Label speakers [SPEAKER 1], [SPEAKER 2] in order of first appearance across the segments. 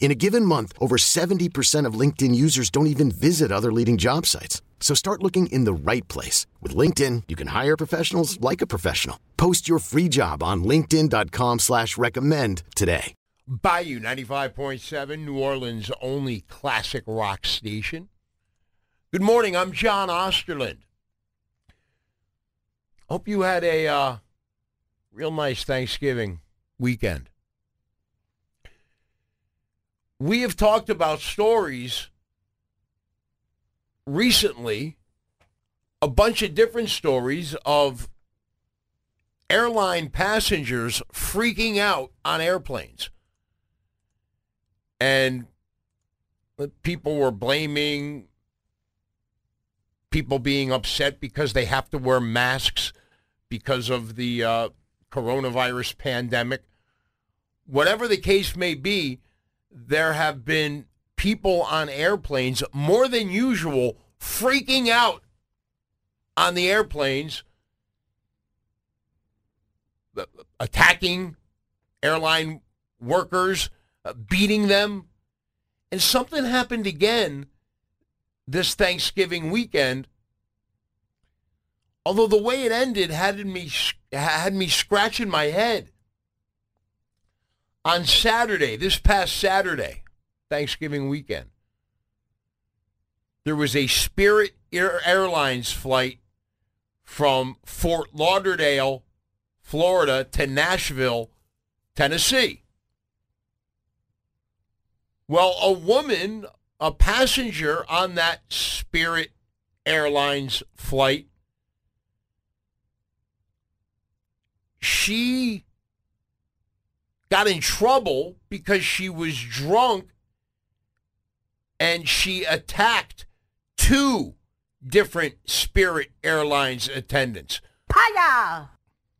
[SPEAKER 1] In a given month, over 70% of LinkedIn users don't even visit other leading job sites. So start looking in the right place. With LinkedIn, you can hire professionals like a professional. Post your free job on linkedin.com slash recommend today.
[SPEAKER 2] Bayou 95.7, New Orleans' only classic rock station. Good morning, I'm John Osterland. Hope you had a uh, real nice Thanksgiving weekend. We have talked about stories recently, a bunch of different stories of airline passengers freaking out on airplanes. And people were blaming people being upset because they have to wear masks because of the uh, coronavirus pandemic. Whatever the case may be, there have been people on airplanes more than usual freaking out on the airplanes, attacking airline workers, uh, beating them. And something happened again this Thanksgiving weekend. Although the way it ended had me had me scratching my head. On Saturday, this past Saturday, Thanksgiving weekend, there was a Spirit Air Airlines flight from Fort Lauderdale, Florida to Nashville, Tennessee. Well, a woman, a passenger on that Spirit Airlines flight, she got in trouble because she was drunk and she attacked two different Spirit Airlines attendants.
[SPEAKER 3] Paya!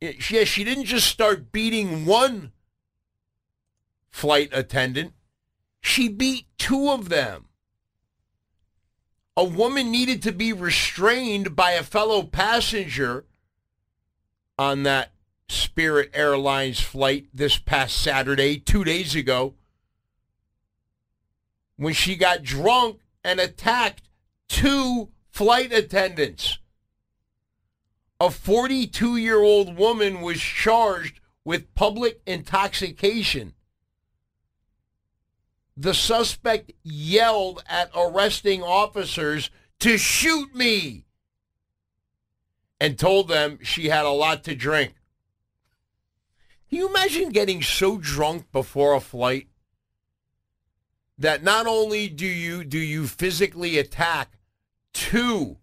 [SPEAKER 2] Yeah, she didn't just start beating one flight attendant, she beat two of them. A woman needed to be restrained by a fellow passenger on that Spirit Airlines flight this past Saturday, two days ago, when she got drunk and attacked two flight attendants. A 42 year old woman was charged with public intoxication. The suspect yelled at arresting officers to shoot me and told them she had a lot to drink. Can you imagine getting so drunk before a flight that not only do you do you physically attack two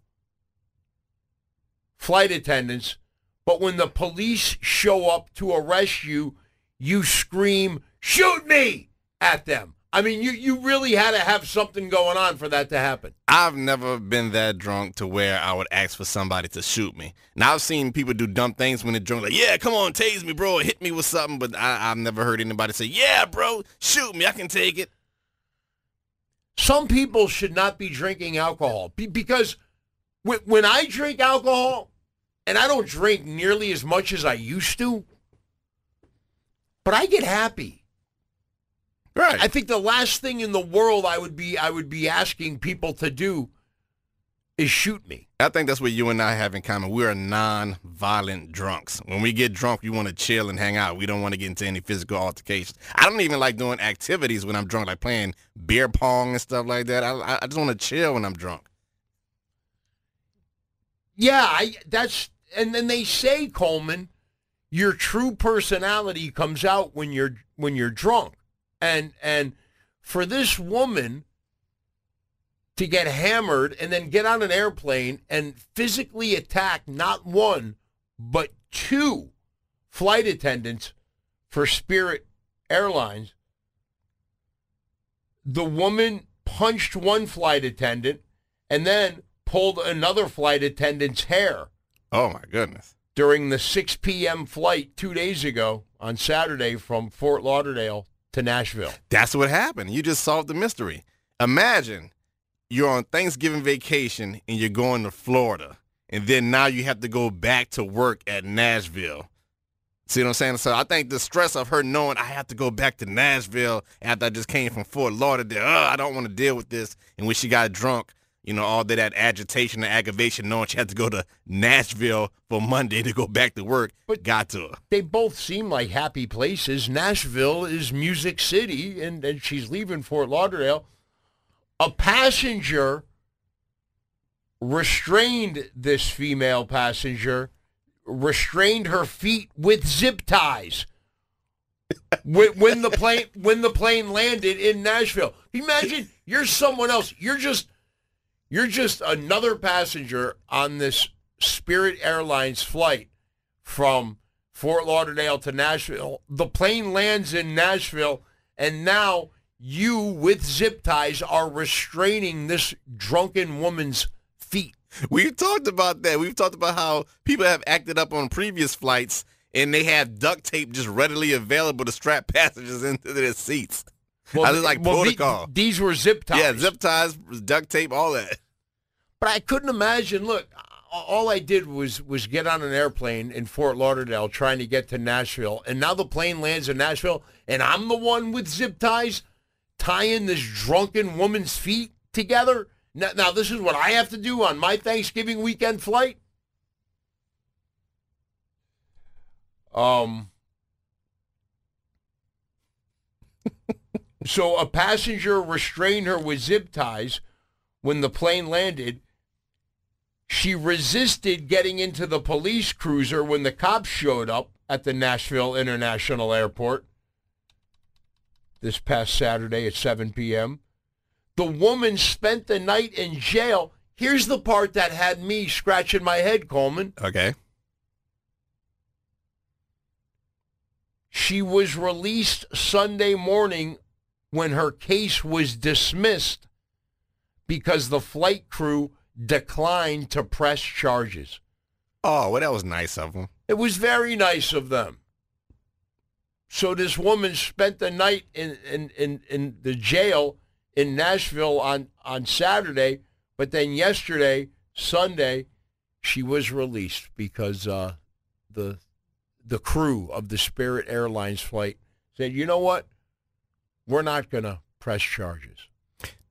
[SPEAKER 2] flight attendants, but when the police show up to arrest you, you scream, "Shoot me!" at them. I mean, you, you really had to have something going on for that to happen.
[SPEAKER 4] I've never been that drunk to where I would ask for somebody to shoot me. Now I've seen people do dumb things when they're drunk, like, yeah, come on, tase me, bro, hit me with something. But I, have never heard anybody say, yeah, bro, shoot me, I can take it.
[SPEAKER 2] Some people should not be drinking alcohol because when I drink alcohol, and I don't drink nearly as much as I used to, but I get happy.
[SPEAKER 4] Right.
[SPEAKER 2] I think the last thing in the world I would be I would be asking people to do is shoot me.
[SPEAKER 4] I think that's what you and I have in common. We are non-violent drunks. When we get drunk, we want to chill and hang out. We don't want to get into any physical altercations. I don't even like doing activities when I'm drunk, like playing beer pong and stuff like that. I, I just want to chill when I'm drunk.
[SPEAKER 2] Yeah, I that's and then they say Coleman, your true personality comes out when you're when you're drunk. And and for this woman to get hammered and then get on an airplane and physically attack not one but two flight attendants for Spirit Airlines. The woman punched one flight attendant and then pulled another flight attendant's hair
[SPEAKER 4] Oh my goodness.
[SPEAKER 2] during the 6 p.m. flight two days ago on Saturday from Fort Lauderdale to Nashville.
[SPEAKER 4] That's what happened. You just solved the mystery. Imagine you're on Thanksgiving vacation and you're going to Florida, and then now you have to go back to work at Nashville. See what I'm saying? So I think the stress of her knowing I have to go back to Nashville after I just came from Fort Lauderdale, oh, I don't want to deal with this. And when she got drunk, you know, all that, that agitation and aggravation, knowing she had to go to Nashville for Monday to go back to work,
[SPEAKER 2] But-
[SPEAKER 4] got to her.
[SPEAKER 2] They both seem like happy places. Nashville is Music City, and, and she's leaving Fort Lauderdale. A passenger restrained this female passenger, restrained her feet with zip ties. when, when the plane when the plane landed in Nashville, imagine you're someone else. You're just you're just another passenger on this Spirit Airlines flight from Fort Lauderdale to Nashville. The plane lands in Nashville, and now you, with zip ties, are restraining this drunken woman's feet.
[SPEAKER 4] We've talked about that. We've talked about how people have acted up on previous flights and they have duct tape just readily available to strap passengers into their seats. I just like
[SPEAKER 2] well, the-
[SPEAKER 4] protocol.
[SPEAKER 2] these were zip ties.
[SPEAKER 4] Yeah, zip ties, duct tape, all that.
[SPEAKER 2] But I couldn't imagine. Look, all I did was was get on an airplane in Fort Lauderdale trying to get to Nashville, and now the plane lands in Nashville, and I'm the one with zip ties tying this drunken woman's feet together. Now, now this is what I have to do on my Thanksgiving weekend flight. Um. so a passenger restrained her with zip ties when the plane landed. She resisted getting into the police cruiser when the cops showed up at the Nashville International Airport this past Saturday at 7 p.m. The woman spent the night in jail. Here's the part that had me scratching my head, Coleman.
[SPEAKER 4] Okay.
[SPEAKER 2] She was released Sunday morning when her case was dismissed because the flight crew declined to press charges.
[SPEAKER 4] Oh, well, that was nice of them.
[SPEAKER 2] It was very nice of them. So this woman spent the night in, in, in, in the jail in Nashville on, on Saturday, but then yesterday, Sunday, she was released because uh, the the crew of the Spirit Airlines flight said, you know what? We're not going to press charges.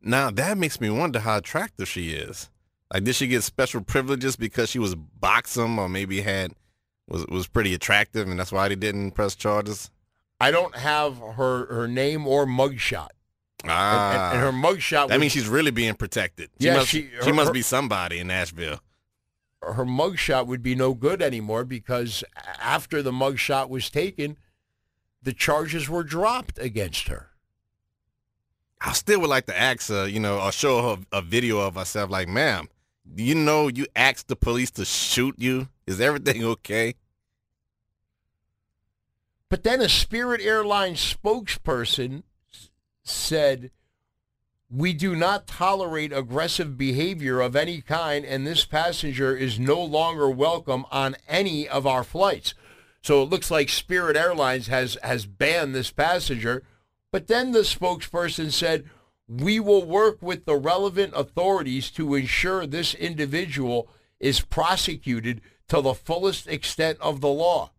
[SPEAKER 4] Now, that makes me wonder how attractive she is. Like, did she get special privileges because she was boxing or maybe had was was pretty attractive and that's why they didn't press charges?
[SPEAKER 2] I don't have her, her name or mugshot. And,
[SPEAKER 4] Ah,
[SPEAKER 2] and, and her mugshot
[SPEAKER 4] that
[SPEAKER 2] was-
[SPEAKER 4] means she's really being protected. She
[SPEAKER 2] Yeah,
[SPEAKER 4] must,
[SPEAKER 2] she-
[SPEAKER 4] she, must
[SPEAKER 2] her-
[SPEAKER 4] be somebody in Nashville.
[SPEAKER 2] her mugshot would be no good anymore because after the mugshot was taken, the charges were dropped against her.
[SPEAKER 4] I still would like to ask her, you know, or show her a video of herself. Like, ma'am, you know you asked the police to shoot you? Is everything okay?
[SPEAKER 2] But then a Spirit Airlines spokesperson said, We do not tolerate aggressive behavior of any kind, and this passenger is no longer welcome on any of our flights. So it looks like Spirit Airlines has, has banned this passenger. But then the spokesperson said, We will work with the relevant authorities to ensure this individual is prosecuted to the fullest extent of the law.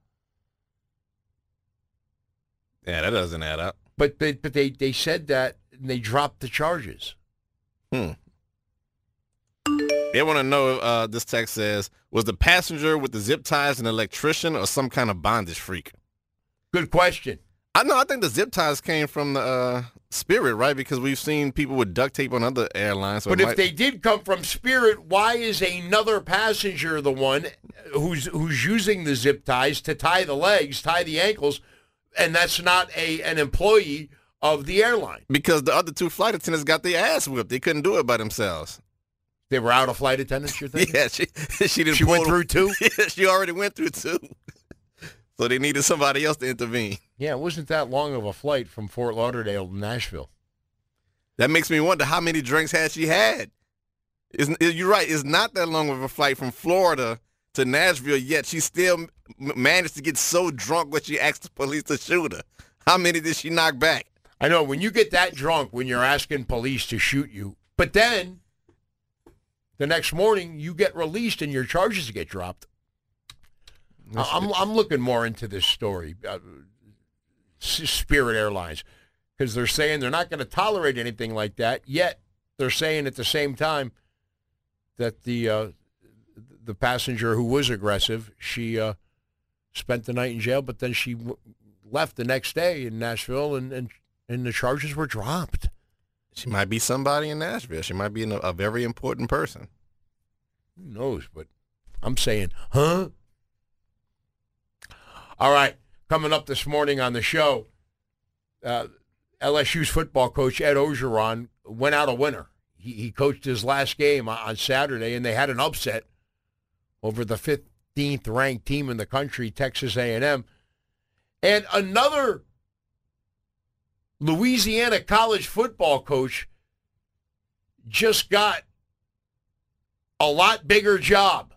[SPEAKER 4] Yeah, that doesn't add up.
[SPEAKER 2] But they, but they, they said that and they dropped the charges.
[SPEAKER 4] Hmm. They want to know, uh, this text says, was the passenger with the zip ties an electrician or some kind of bondage freak?
[SPEAKER 2] Good question.
[SPEAKER 4] I know. I think the zip ties came from the uh, Spirit, right? Because we've seen people with duct tape on other airlines. So
[SPEAKER 2] But if
[SPEAKER 4] might-
[SPEAKER 2] they did come from Spirit, why is another passenger the one who's who's using the zip ties to tie the legs, tie the ankles, and that's not a an employee of the airline?
[SPEAKER 4] because the other two flight attendants got their ass whipped, they couldn't do it by themselves.
[SPEAKER 2] They were out of flight attendants. You're thinking?
[SPEAKER 4] Yeah, she she didn't.
[SPEAKER 2] She went through two?
[SPEAKER 4] Yeah, she already went through two. So they needed somebody else to intervene.
[SPEAKER 2] Yeah, it wasn't that long of a flight from Fort Lauderdale to Nashville.
[SPEAKER 4] That makes me wonder how many drinks had she had. Isn't you're right? It's not that long of a flight from Florida to Nashville. Yet she still managed to get so drunk that she asked the police to shoot her. How many did she knock back?
[SPEAKER 2] I know when you get that drunk when you're asking police to shoot you, but then the next morning you get released and your charges get dropped. I- I'm I'm looking more into this story, uh, Spirit Airlines, because they're saying they're not going to tolerate anything like that. Yet they're saying at the same time that the uh, the passenger who was aggressive, she uh, spent the night in jail, but then she w- left the next day in Nashville, and and and the charges were dropped.
[SPEAKER 4] She might be somebody in Nashville. She might be an, a very important person.
[SPEAKER 2] Who knows? But I'm saying, huh? All right. Coming up this morning on the show, uh, LSU's football coach Ed Orgeron went out a winner. He, he coached his last game on- Saturday, and they had an upset over the 15th ranked team in the country, Texas A&M. And another Louisiana college football coach just got a lot bigger job.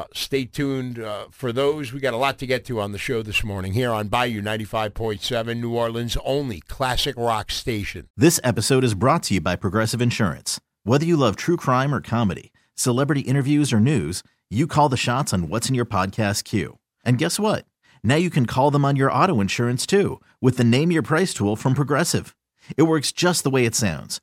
[SPEAKER 2] Uh, stay tuned uh, for those. We got a lot to get to on the show this morning here on Bayou 95.7, New Orleans' only classic rock station.
[SPEAKER 5] This episode is brought to you by Progressive Insurance. Whether you love true crime or comedy, celebrity interviews or news, you call the shots on what's in your podcast queue. And guess what? Now you can call them on your auto insurance too with the Name Your Price tool from Progressive. It works just the way it sounds.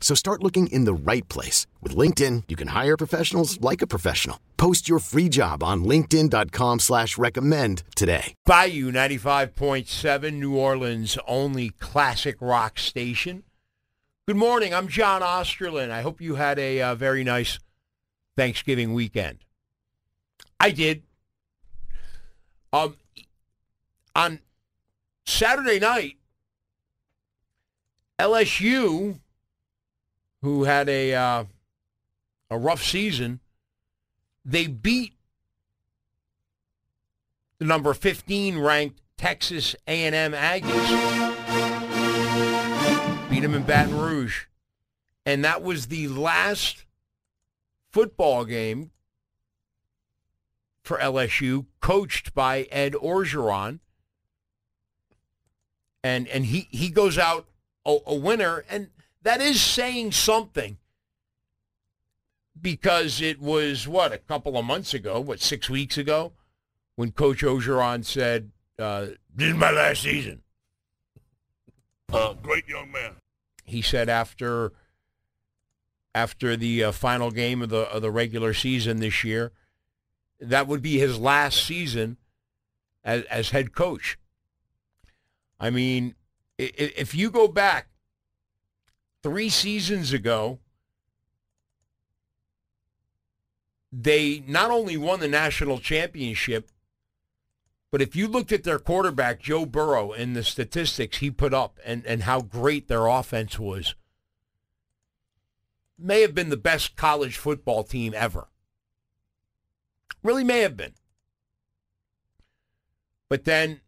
[SPEAKER 1] So start looking in the right place. With LinkedIn, you can hire professionals like a professional. Post your free job on linkedin.com slash recommend today.
[SPEAKER 2] Bayou 95.7, New Orleans' only classic rock station. Good morning. I'm John Osterlin. I hope you had a uh, very nice Thanksgiving weekend. I did. Um, on Saturday night, LSU, who had a uh, a rough season, they beat the number 15 ranked Texas A&M Aggies. Beat them in Baton Rouge. And that was the last football game for LSU coached by Ed Orgeron. And and he he goes out a, a winner and that is saying something because it was what a couple of months ago, what 6 weeks ago when Coach Orgeron said, uh, "This is my last season."
[SPEAKER 6] Uh, great young man.
[SPEAKER 2] He said after after the uh, final game of the of the regular season this year, that would be his last season as, as head coach. I mean, if you go back three seasons ago, they not only won the national championship, but if you looked at their quarterback, Joe Burrow, and the statistics he put up and, and how great their offense was, may have been the best college football team ever. Really may have been. But then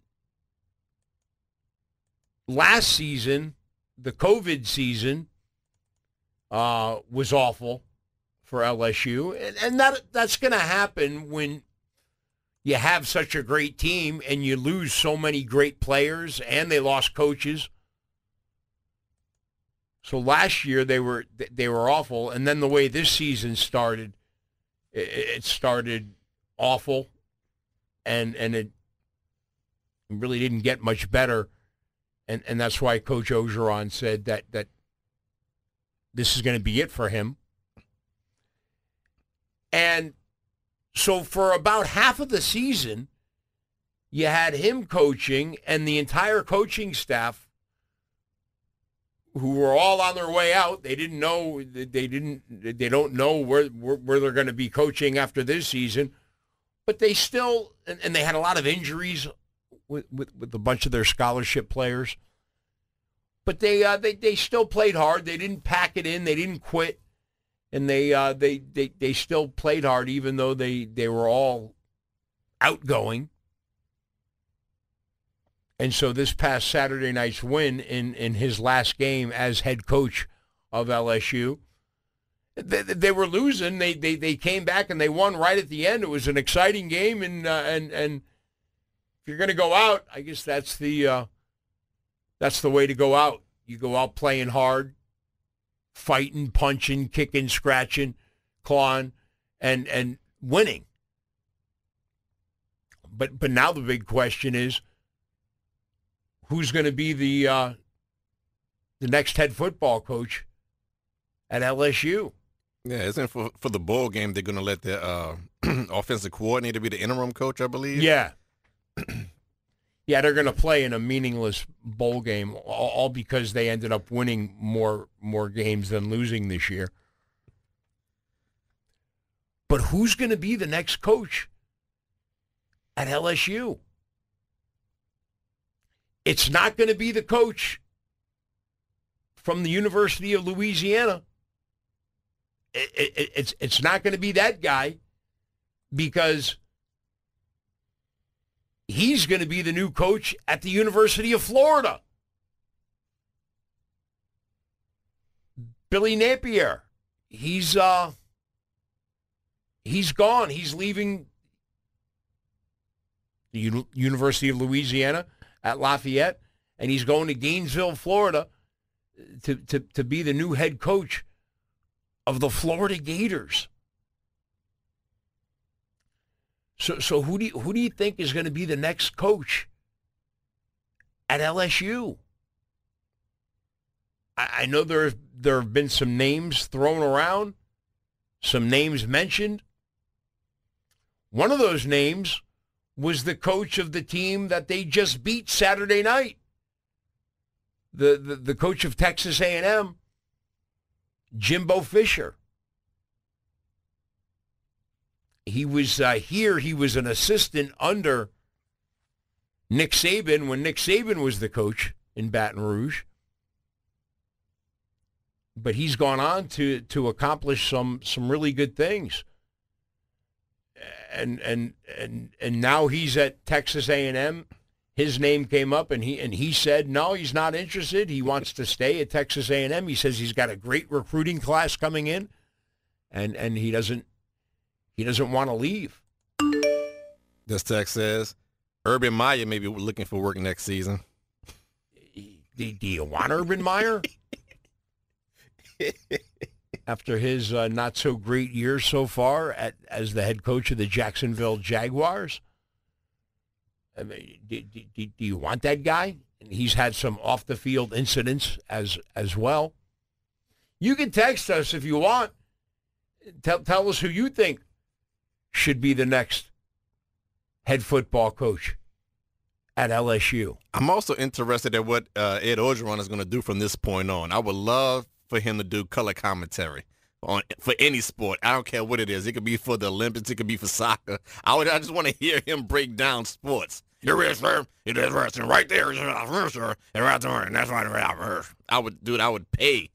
[SPEAKER 2] last season, the COVID season, uh, was awful for LSU, and, and that that's going to happen when you have such a great team and you lose so many great players, and they lost coaches. So last year they were they were awful, and then the way this season started, it started awful, and and it really didn't get much better and and that's why Coach Orgeron said that that this is going to be it for him. And so for about half of the season, you had him coaching and the entire coaching staff who were all on their way out. They didn't know they didn't they don't know where where, where they're going to be coaching after this season, but they still and, and they had a lot of injuries with, with, with a bunch of their scholarship players. But they, uh, they they still played hard. They didn't pack it in. They didn't quit, and they uh, they, they they still played hard, even though they, they were all outgoing. And so this past Saturday night's win in, in his last game as head coach of LSU, they, they were losing. They, they they came back and they won right at the end. It was an exciting game, and uh, and and you're going to go out, I guess that's the uh, that's the way to go out. You go out playing hard, fighting, punching, kicking, scratching, clawing, and and winning. But but now the big question is, who's going to be the uh, the next head football coach at LSU?
[SPEAKER 4] Yeah, isn't for for the bowl game they're going to let the uh, offensive coordinator be the interim coach? I believe.
[SPEAKER 2] Yeah, yeah, they're going to play in a meaningless bowl game, all, because they ended up winning more more games than losing this year. But who's going to be the next coach at LSU? It's not going to be the coach from the University of Louisiana. It, it, it's it's not going to be that guy because he's going to be the new coach at the University of Florida. Billy Napier, he's uh he's gone. He's leaving the U- University of Louisiana at Lafayette, and he's going to Gainesville, Florida, to to to be the new head coach of the Florida Gators. So, so who do you, who do you think is going to be the next coach at LSU? I, I know there there have been some names thrown around, some names mentioned. One of those names was the coach of the team that they just beat Saturday night. The the, the coach of Texas A&M, Jimbo Fisher he was uh, here. He was an assistant under Nick Saban when Nick Saban was the coach in Baton Rouge. But he's gone on to to accomplish some some really good things. And and and and now he's at Texas A&M. His name came up, and he and he said no, he's not interested. He wants to stay at Texas A&M. He says he's got a great recruiting class coming in, and and he doesn't he doesn't want to leave.
[SPEAKER 4] This text says Urban Meyer may be looking for work next season.
[SPEAKER 2] Do, do you want Urban Meyer? After his uh, not so great year so far at, as the head coach of the Jacksonville Jaguars, I mean, do, do, do you want that guy? He's had some off the field incidents as as well. You can text us if you want. Tell, tell us who you think should be the next head football coach at LSU.
[SPEAKER 4] I'm also interested in what uh, Ed Orgeron is going to do from this point on. I would love for him to do color commentary on for any sport. I don't care what it is. It could be for the Olympics. It could be for soccer. I would. I just want to hear him break down sports. Here is, sir. It is wrestling right there, sir. And right there, and that's right. I would, dude. I would pay.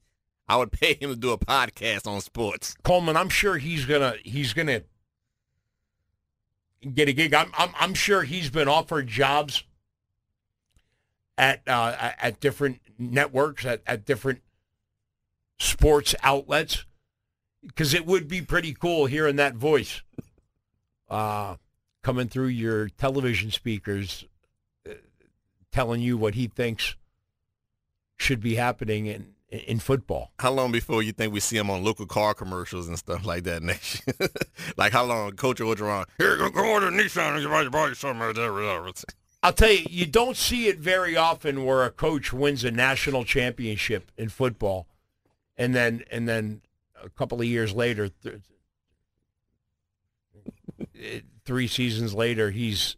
[SPEAKER 4] I would pay him to do a podcast on sports.
[SPEAKER 2] Coleman, I'm sure he's gonna he's gonna get a gig. I'm I'm, I'm sure he's been offered jobs at uh, at different networks at, at different sports outlets because it would be pretty cool hearing that voice uh, coming through your television speakers, uh, telling you what he thinks should be happening in in football.
[SPEAKER 4] How long before you think we see him on local car commercials and stuff like that next like how long Coach Orgeron, here, go, go to Nissan and buy, something there.
[SPEAKER 2] I'll tell you, you don't see it very often where a coach wins a national championship in football, and then and then a couple of years later, th- three seasons later, he's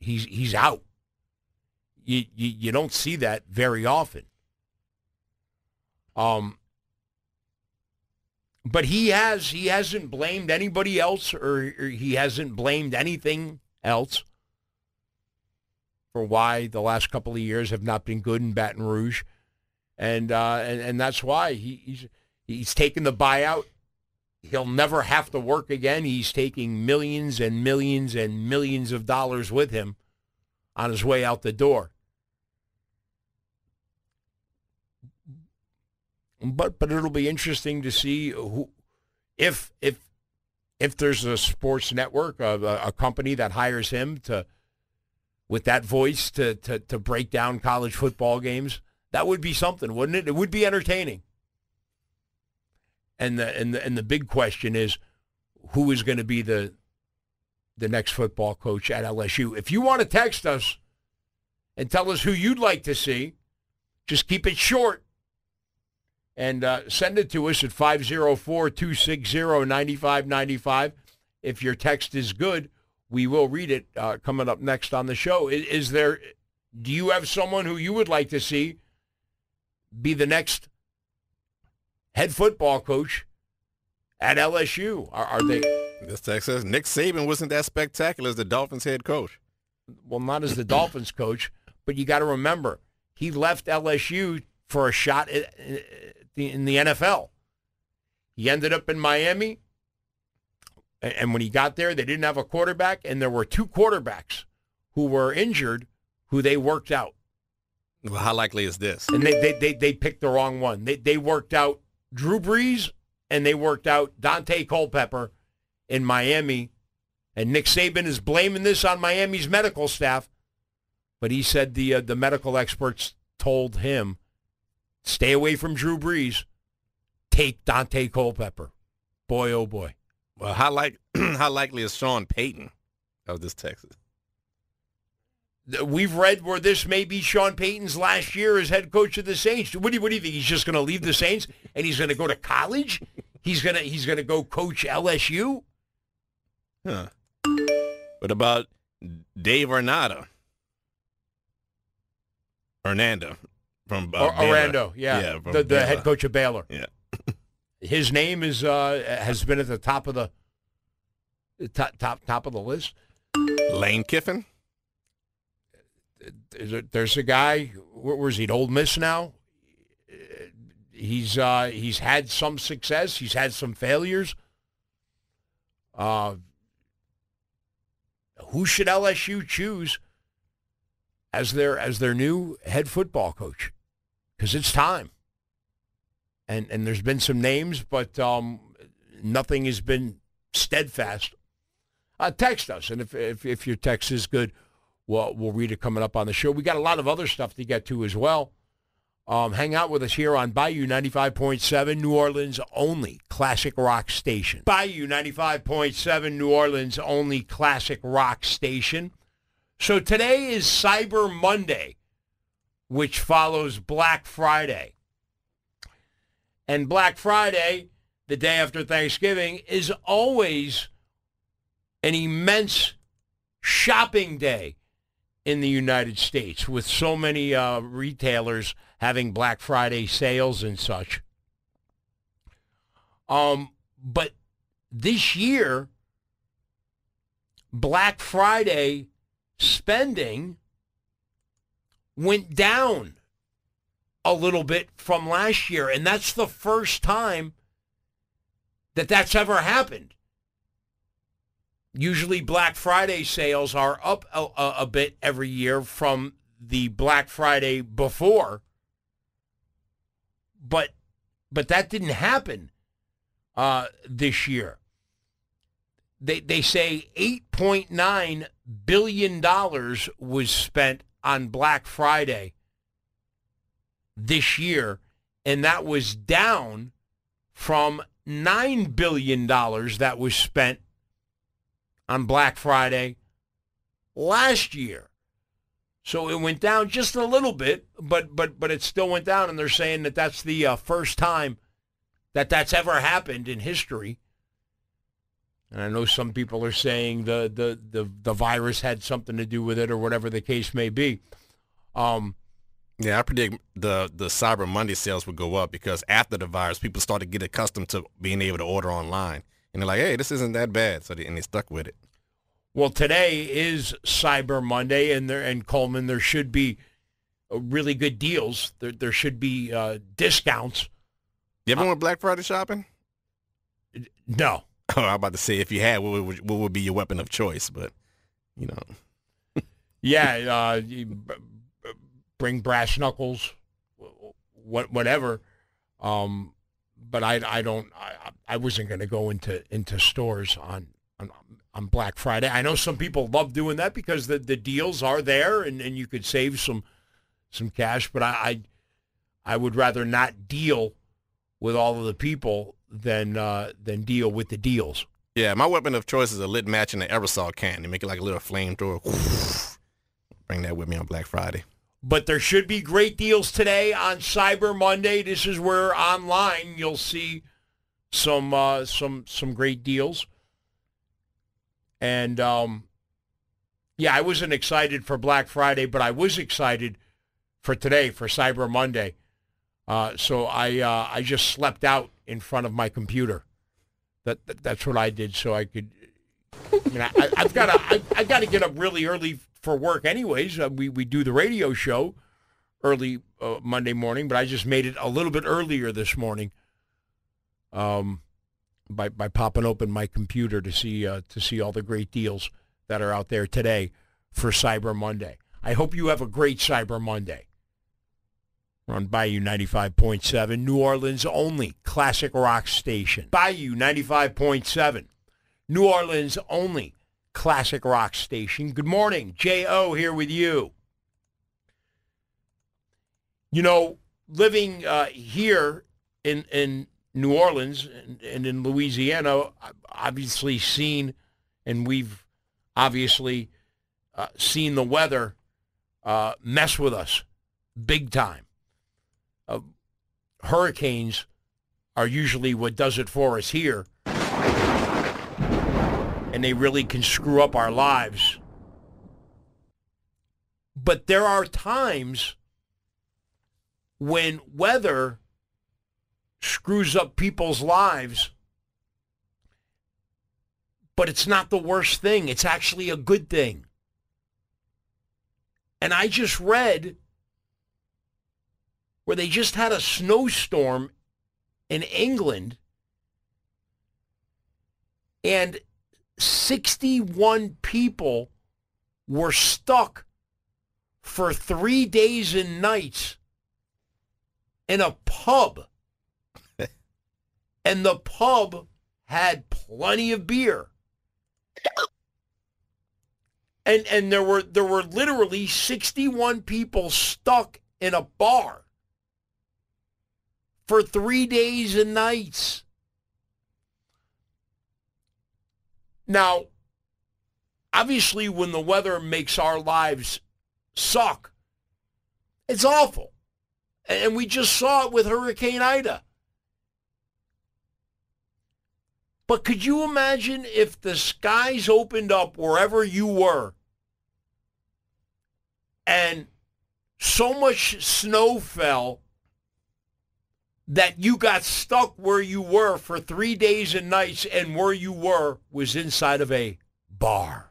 [SPEAKER 2] he's he's out. You, you you don't see that very often. Um, but he has he hasn't blamed anybody else, or, or he hasn't blamed anything else for why the last couple of years have not been good in Baton Rouge, and uh, and and that's why he, he's he's taken the buyout. He'll never have to work again. He's taking millions and millions and millions of dollars with him on his way out the door. But but it'll be interesting to see who, if if if there's a sports network, a, a company that hires him to with that voice to, to, to break down college football games, that would be something, wouldn't it? It would be entertaining. And the and the and the big question is who is going to be the the next football coach at LSU. If you want to text us and tell us who you'd like to see, just keep it short and uh, send it to us at 504-260-9595. If your text is good, we will read it uh, coming up next on the show. Is, is, there? Do you have someone who you would like to see be the next head football coach at LSU? Are, are they?
[SPEAKER 4] This text says Nick Saban wasn't that spectacular as the Dolphins head coach.
[SPEAKER 2] Well, not as the Dolphins coach, but you got to remember he left LSU for a shot in the NFL. He ended up in Miami and when he got there, they didn't have a quarterback, and there were two quarterbacks who were injured who they worked out.
[SPEAKER 4] Well, how likely is this?
[SPEAKER 2] And they, they, they, they picked the wrong one. They, they worked out Drew Brees and they worked out Daunte Culpepper in Miami. And Nick Saban is blaming this on Miami's medical staff. But he said the, uh, the medical experts told him, stay away from Drew Brees. Take Daunte Culpepper. Boy, oh boy.
[SPEAKER 4] Well, how like how likely is Sean Payton of this Texas?
[SPEAKER 2] We've read where this may be Sean Payton's last year as head coach of the Saints. What do you, what do you think? He's just going to leave the Saints and he's going to go to college? He's gonna he's gonna go coach LSU?
[SPEAKER 4] Huh. What about Dave Aranda? Hernando from uh,
[SPEAKER 2] Orlando, yeah, yeah the, the head coach of Baylor.
[SPEAKER 4] Yeah,
[SPEAKER 2] his name is uh, has been at the top of the top top top of the list.
[SPEAKER 4] Lane Kiffin.
[SPEAKER 2] There's a guy. Where's he? At Ole Miss now. He's uh, he's had some success. He's had some failures. Uh, who should LSU choose as their as their new head football coach? Because it's time and and there's been some names, but um, nothing has been steadfast. Uh, text us, and if, if if your text is good, we'll we'll read it coming up on the show. We got a lot of other stuff to get to as well. Um, hang out with us here on Bayou 95.7, New Orleans only classic rock station. Bayou 95.7, New Orleans only classic rock station. So today is Cyber Monday, which follows Black Friday. And Black Friday, the day after Thanksgiving, is always an immense shopping day in the United States with so many uh, retailers having Black Friday sales and such. Um, but this year, Black Friday spending went down a little bit from last year, and that's the first time that that's ever happened. Usually, Black Friday sales are up a, a, bit every year from the Black Friday before, but but that didn't happen uh, this year. They they say 8.9 billion dollars was spent on Black Friday this year, and that was down from $9 billion that was spent on Black Friday last year. So it went down just a little bit, but but but it still went down, and they're saying that that's the uh, first time that that's ever happened in history. And I know some people are saying the the the, the virus had something to do with it, or whatever the case may be. Um,
[SPEAKER 4] yeah, I predict the the Cyber Monday sales would go up because after the virus, people started to get accustomed to being able to order online, and they're like, "Hey, this isn't that bad," so they, and they stuck with it.
[SPEAKER 2] Well, today is Cyber Monday, and there and Coleman, there should be uh, really good deals. There there should be uh, discounts.
[SPEAKER 4] You ever uh, went Black Friday shopping?
[SPEAKER 2] No.
[SPEAKER 4] I'm about to say if you had, what would, what would be your weapon of choice? But you know.
[SPEAKER 2] yeah, uh, bring brass knuckles, what whatever. Um, but I I don't I I wasn't going to go into into stores on on on Black Friday. I know some people love doing that because the, the deals are there and, and you could save some some cash. But I, I, I would rather not deal with all of the people than uh, than deal with the deals.
[SPEAKER 4] Yeah, my weapon of choice is a lit match in the aerosol can. They make it like a little flamethrower. Bring that with me on Black Friday.
[SPEAKER 2] But there should be great deals today on Cyber Monday. This is where online you'll see some uh, some some great deals. And um, yeah, I wasn't excited for Black Friday, but I was excited for today for Cyber Monday. Uh, so I uh, I just slept out in front of my computer. That, that that's what I did, so I could. I mean, I, have got to I, I got to get up really early for work, anyways. Uh, we we do the radio show early uh, Monday morning, but I just made it a little bit earlier this morning. Um, by, by popping open my computer to see uh, to see all the great deals that are out there today for Cyber Monday. I hope you have a great Cyber Monday. On Bayou 95.7, New Orleans only classic rock station. Bayou 95.7, New Orleans only classic rock station. Good morning. J.O. here with you. You know, living uh, here in, in New Orleans and, and in Louisiana, I've obviously seen, and we've obviously uh, seen the weather uh, mess with us big time. Hurricanes are usually what does it for us here, and they really can screw up our lives. But there are times when weather screws up people's lives. But it's not the worst thing. It's actually a good thing. And I just read where they just had a snowstorm in England and 61 people were stuck for three days and nights in a pub and the pub had plenty of beer. And and there were there were literally 61 people stuck in a bar for 3 days and nights. Now, obviously when the weather makes our lives suck, it's awful. And we just saw it with Hurricane Ida. But could you imagine if the skies opened up wherever you were and so much snow fell that you got stuck where you were for three days and nights, and where you were was inside of a bar.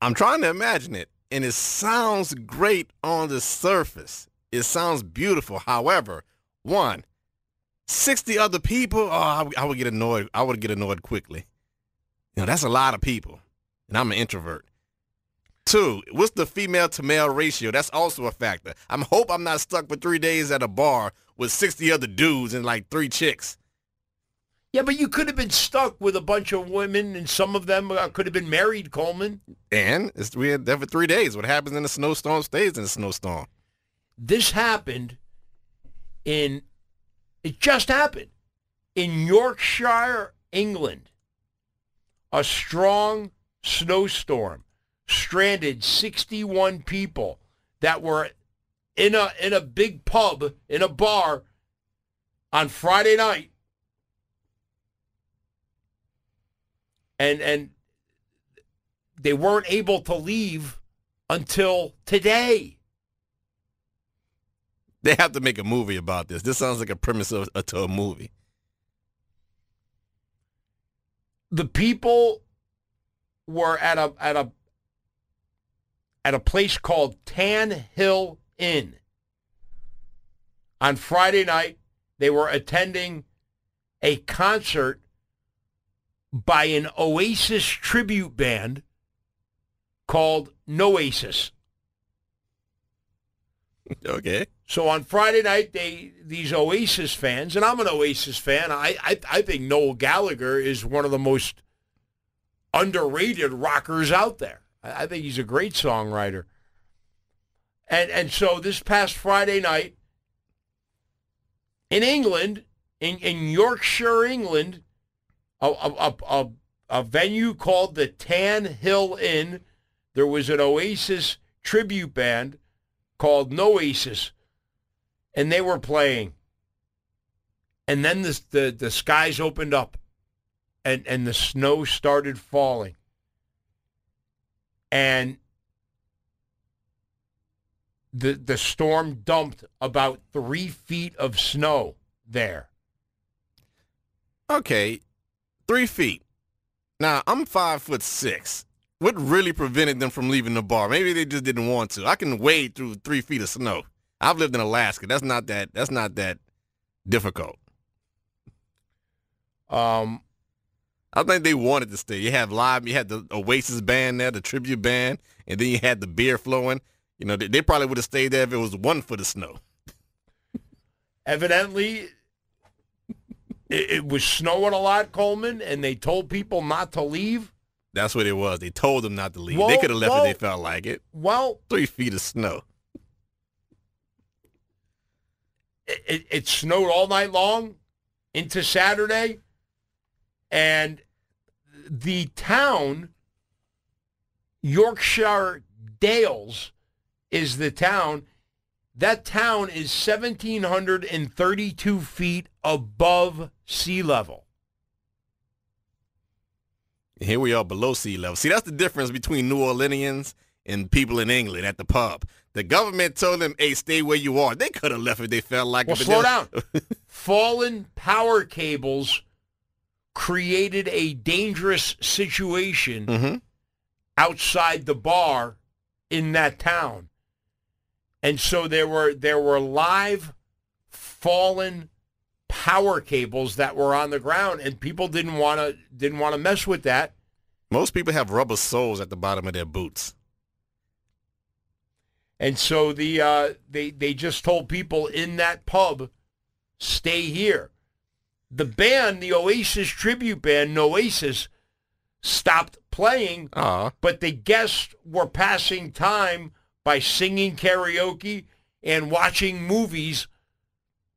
[SPEAKER 4] I'm trying to imagine it, and it sounds great on the surface. It sounds beautiful. However, one, 60 other people, oh, I, I would get annoyed. I would get annoyed quickly. You know, that's a lot of people, and I'm an introvert. Two, what's the female to male ratio? That's also a factor. I'm hope I'm not stuck for three days at a bar with 60 other dudes and like three chicks.
[SPEAKER 2] Yeah, but you could have been stuck with a bunch of women, and some of them uh, could have been married, Coleman.
[SPEAKER 4] And it's, we had there for three days. What happens in a snowstorm stays in a snowstorm.
[SPEAKER 2] This happened in, it just happened in Yorkshire, England. A strong snowstorm stranded 61 people that were in a in a big pub in a bar on Friday night. And and they weren't able to leave until today.
[SPEAKER 4] They have to make a movie about this. This sounds like a premise of, uh, to a movie.
[SPEAKER 2] The people were at a at a at a place called Tan Hill Inn. On Friday night, they were attending a concert by an Oasis tribute band called Noasis.
[SPEAKER 4] Okay.
[SPEAKER 2] So on Friday night, they these Oasis fans, and I'm an Oasis fan. I, I I think Noel Gallagher is one of the most underrated rockers out there. I, think he's a great songwriter. And and so this past Friday night in England, in, in Yorkshire, England, a, a, a, a venue called the Tan Hill Inn, there was an Oasis tribute band called Noasis, and they were playing. And then the, the, the skies opened up and, and the snow started falling. And the the storm dumped about three feet of snow there.
[SPEAKER 4] Okay. Three feet. Now, I'm five foot six. What really prevented them from leaving the bar? Maybe they just didn't want to. I can wade through three feet of snow. I've lived in Alaska. That's not that that's not that difficult.
[SPEAKER 2] Um
[SPEAKER 4] I think they wanted to stay. You have live, you had the Oasis band there, the tribute band, and then you had the beer flowing. You know, they, they probably would have stayed there if it was one foot of snow.
[SPEAKER 2] evidently it, it was snowing a lot, Coleman, and they told people not to leave.
[SPEAKER 4] That's what it was. They told them not to leave.
[SPEAKER 2] Well,
[SPEAKER 4] they could have left
[SPEAKER 2] well-
[SPEAKER 4] if they felt like it.
[SPEAKER 2] Well,
[SPEAKER 4] Three feet of snow.
[SPEAKER 2] it, it, it snowed all night long into Saturday, and the town, Yorkshire Dales, is the town. That town is 1,732 feet above sea level.
[SPEAKER 4] Here we are below sea level. See, that's the difference between New Orleanians and people in England at the pub. The government told them, hey, stay where you are. They could have left if they felt like
[SPEAKER 2] Well,
[SPEAKER 4] it. but
[SPEAKER 2] slow down. Fallen power cables created a dangerous situation
[SPEAKER 4] Mhm.
[SPEAKER 2] outside the bar in that town. And so there were there were live fallen power cables that were on the ground and people didn't want to didn't want to mess with that.
[SPEAKER 4] Most people have rubber soles at the bottom of their boots.
[SPEAKER 2] And so the uh, they they just told people in that pub, stay here. The band, the Oasis tribute band, Noasis, stopped playing,
[SPEAKER 4] Aw.
[SPEAKER 2] but the guests were passing time by singing karaoke and watching movies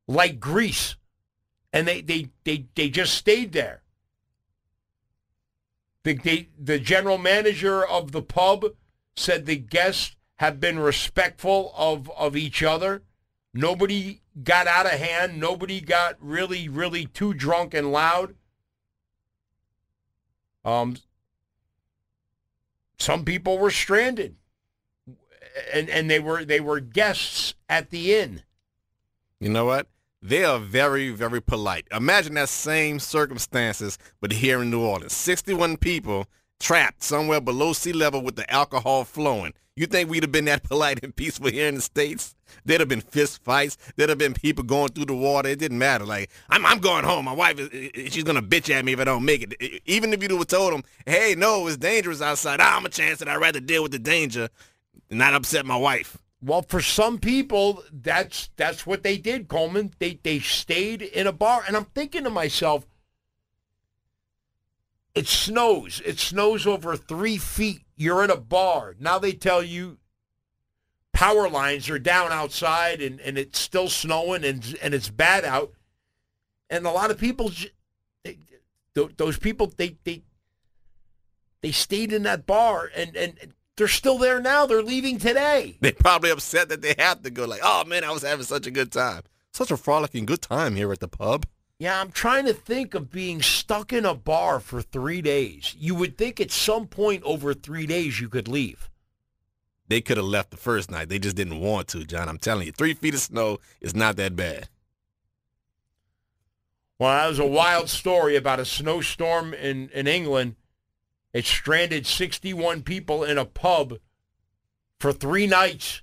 [SPEAKER 2] like Grease. And they they they, they just stayed there. The, they, the general manager of the pub said the guests have been respectful of, of each other. Nobody got out of hand. Nobody got really, really too drunk and loud. Um, some people were stranded. and and they were they were guests at the inn.
[SPEAKER 4] You know what? They are very, very polite. Imagine that same circumstances, but here in New Orleans. 61 people trapped somewhere below sea level with the alcohol flowing. You think we'd have been that polite and peaceful here in the States? There'd have been fist fights. There'd have been people going through the water. It didn't matter. Like, I'm, I'm going home. My wife, is, she's to bitch at me if I don't make it. Even if you would have told them, hey, no, it's dangerous outside. Ah, I'm a chance that I'd rather deal with the danger and not upset my wife.
[SPEAKER 2] Well, for some people, that's that's what they did, Coleman. They they stayed in a bar, and I'm thinking to myself, it snows. It snows over three feet. You're in a bar. Now they tell you power lines are down outside, and, and it's still snowing, and and it's bad out. And a lot of people, they, those people, they they they stayed in that bar, and and they're still there now. They're leaving today.
[SPEAKER 4] They're probably upset that they have to go. Like, oh man, I was having such a good time. Such a frolicking good time here at the pub.
[SPEAKER 2] Yeah, I'm trying to think of being stuck in a bar for three days. You would think at some point over three days you could leave.
[SPEAKER 4] They could have left the first night. They just didn't want to, John. I'm telling you, three feet of snow is not that bad.
[SPEAKER 2] Well, that was a wild story about a snowstorm in, in England it stranded 61 people in a pub for three nights,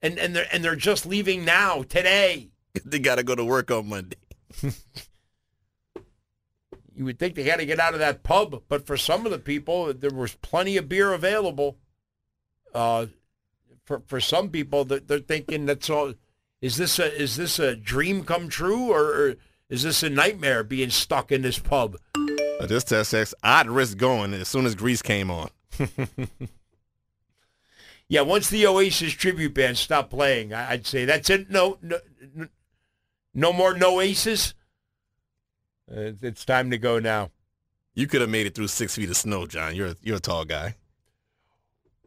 [SPEAKER 2] and and they're and they're just leaving now today.
[SPEAKER 4] they got to go to work on Monday.
[SPEAKER 2] you would think they had to get out of that pub, but for some of the people, there was plenty of beer available. Uh, for for some people, they're, they're thinking that's all. Is this a is this a dream come true, or, or is this a nightmare being stuck in this pub?
[SPEAKER 4] Uh, this test says I'd risk going as soon as Grease came on.
[SPEAKER 2] yeah, once the Oasis tribute band stopped playing, I'd say that's it. No, no, no more Noasis. Uh, it's time to go now.
[SPEAKER 4] You could have made it through six feet of snow, John. You're you're a tall guy.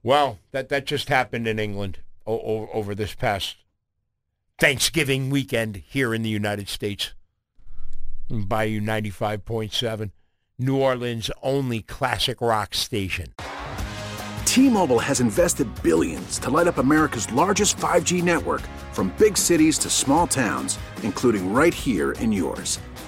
[SPEAKER 2] Well, that that just happened in England o- over this past Thanksgiving weekend here in the United States. Bayou ninety five point seven. New Orleans' only classic rock station.
[SPEAKER 7] T-Mobile has invested billions to light up America's largest 5G network from big cities to small towns, including right here in yours.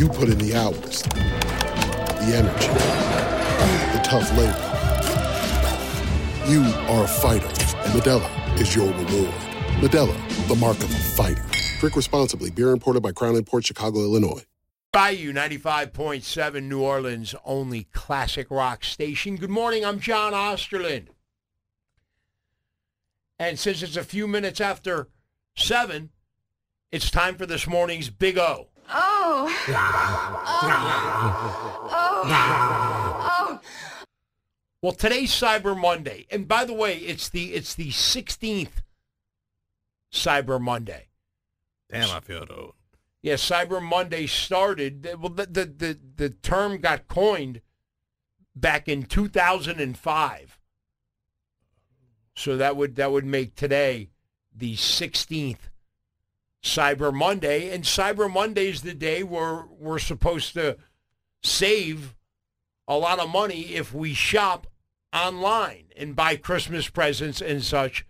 [SPEAKER 8] You put in the hours, the energy, the tough labor. You are a fighter, and Modelo is your reward. Modelo, the mark of a fighter. Drink responsibly. Beer imported by Crown Port Chicago, Illinois.
[SPEAKER 2] Bayou 95.7, New Orleans' only classic rock station. Good morning, I'm John Osterland. And since it's a few minutes after 7, it's time for this morning's Big O.
[SPEAKER 9] Oh. oh. Oh.
[SPEAKER 2] Well, today's Cyber Monday. And by the way, it's the it's the 16th Cyber Monday.
[SPEAKER 4] Damn, I feel old.
[SPEAKER 2] Yeah, Cyber Monday started. Well, the, the, the, the term got coined back in 2005. So that would that would make today the 16th Cyber Monday, and Cyber Monday is the day where we're supposed to save a lot of money if we shop online and buy Christmas presents and such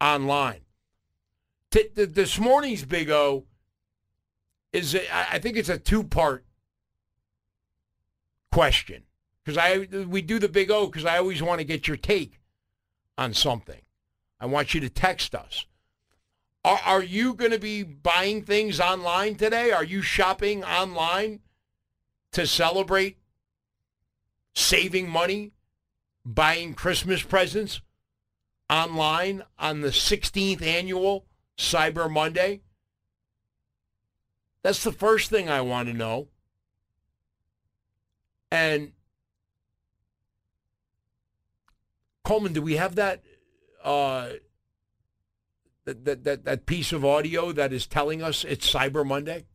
[SPEAKER 2] online. T- th- this morning's Big O is, a, I think it's a two-part question because I we do the Big O because I always want to get your take on something. I want you to text us. Are, are you going to be buying things online today? Are you shopping online to celebrate saving money, buying Christmas presents online on the 16th annual Cyber Monday? That's the first thing I want to know. And Coleman, do we have that uh, that, that that that piece of audio that is telling us it's Cyber Monday?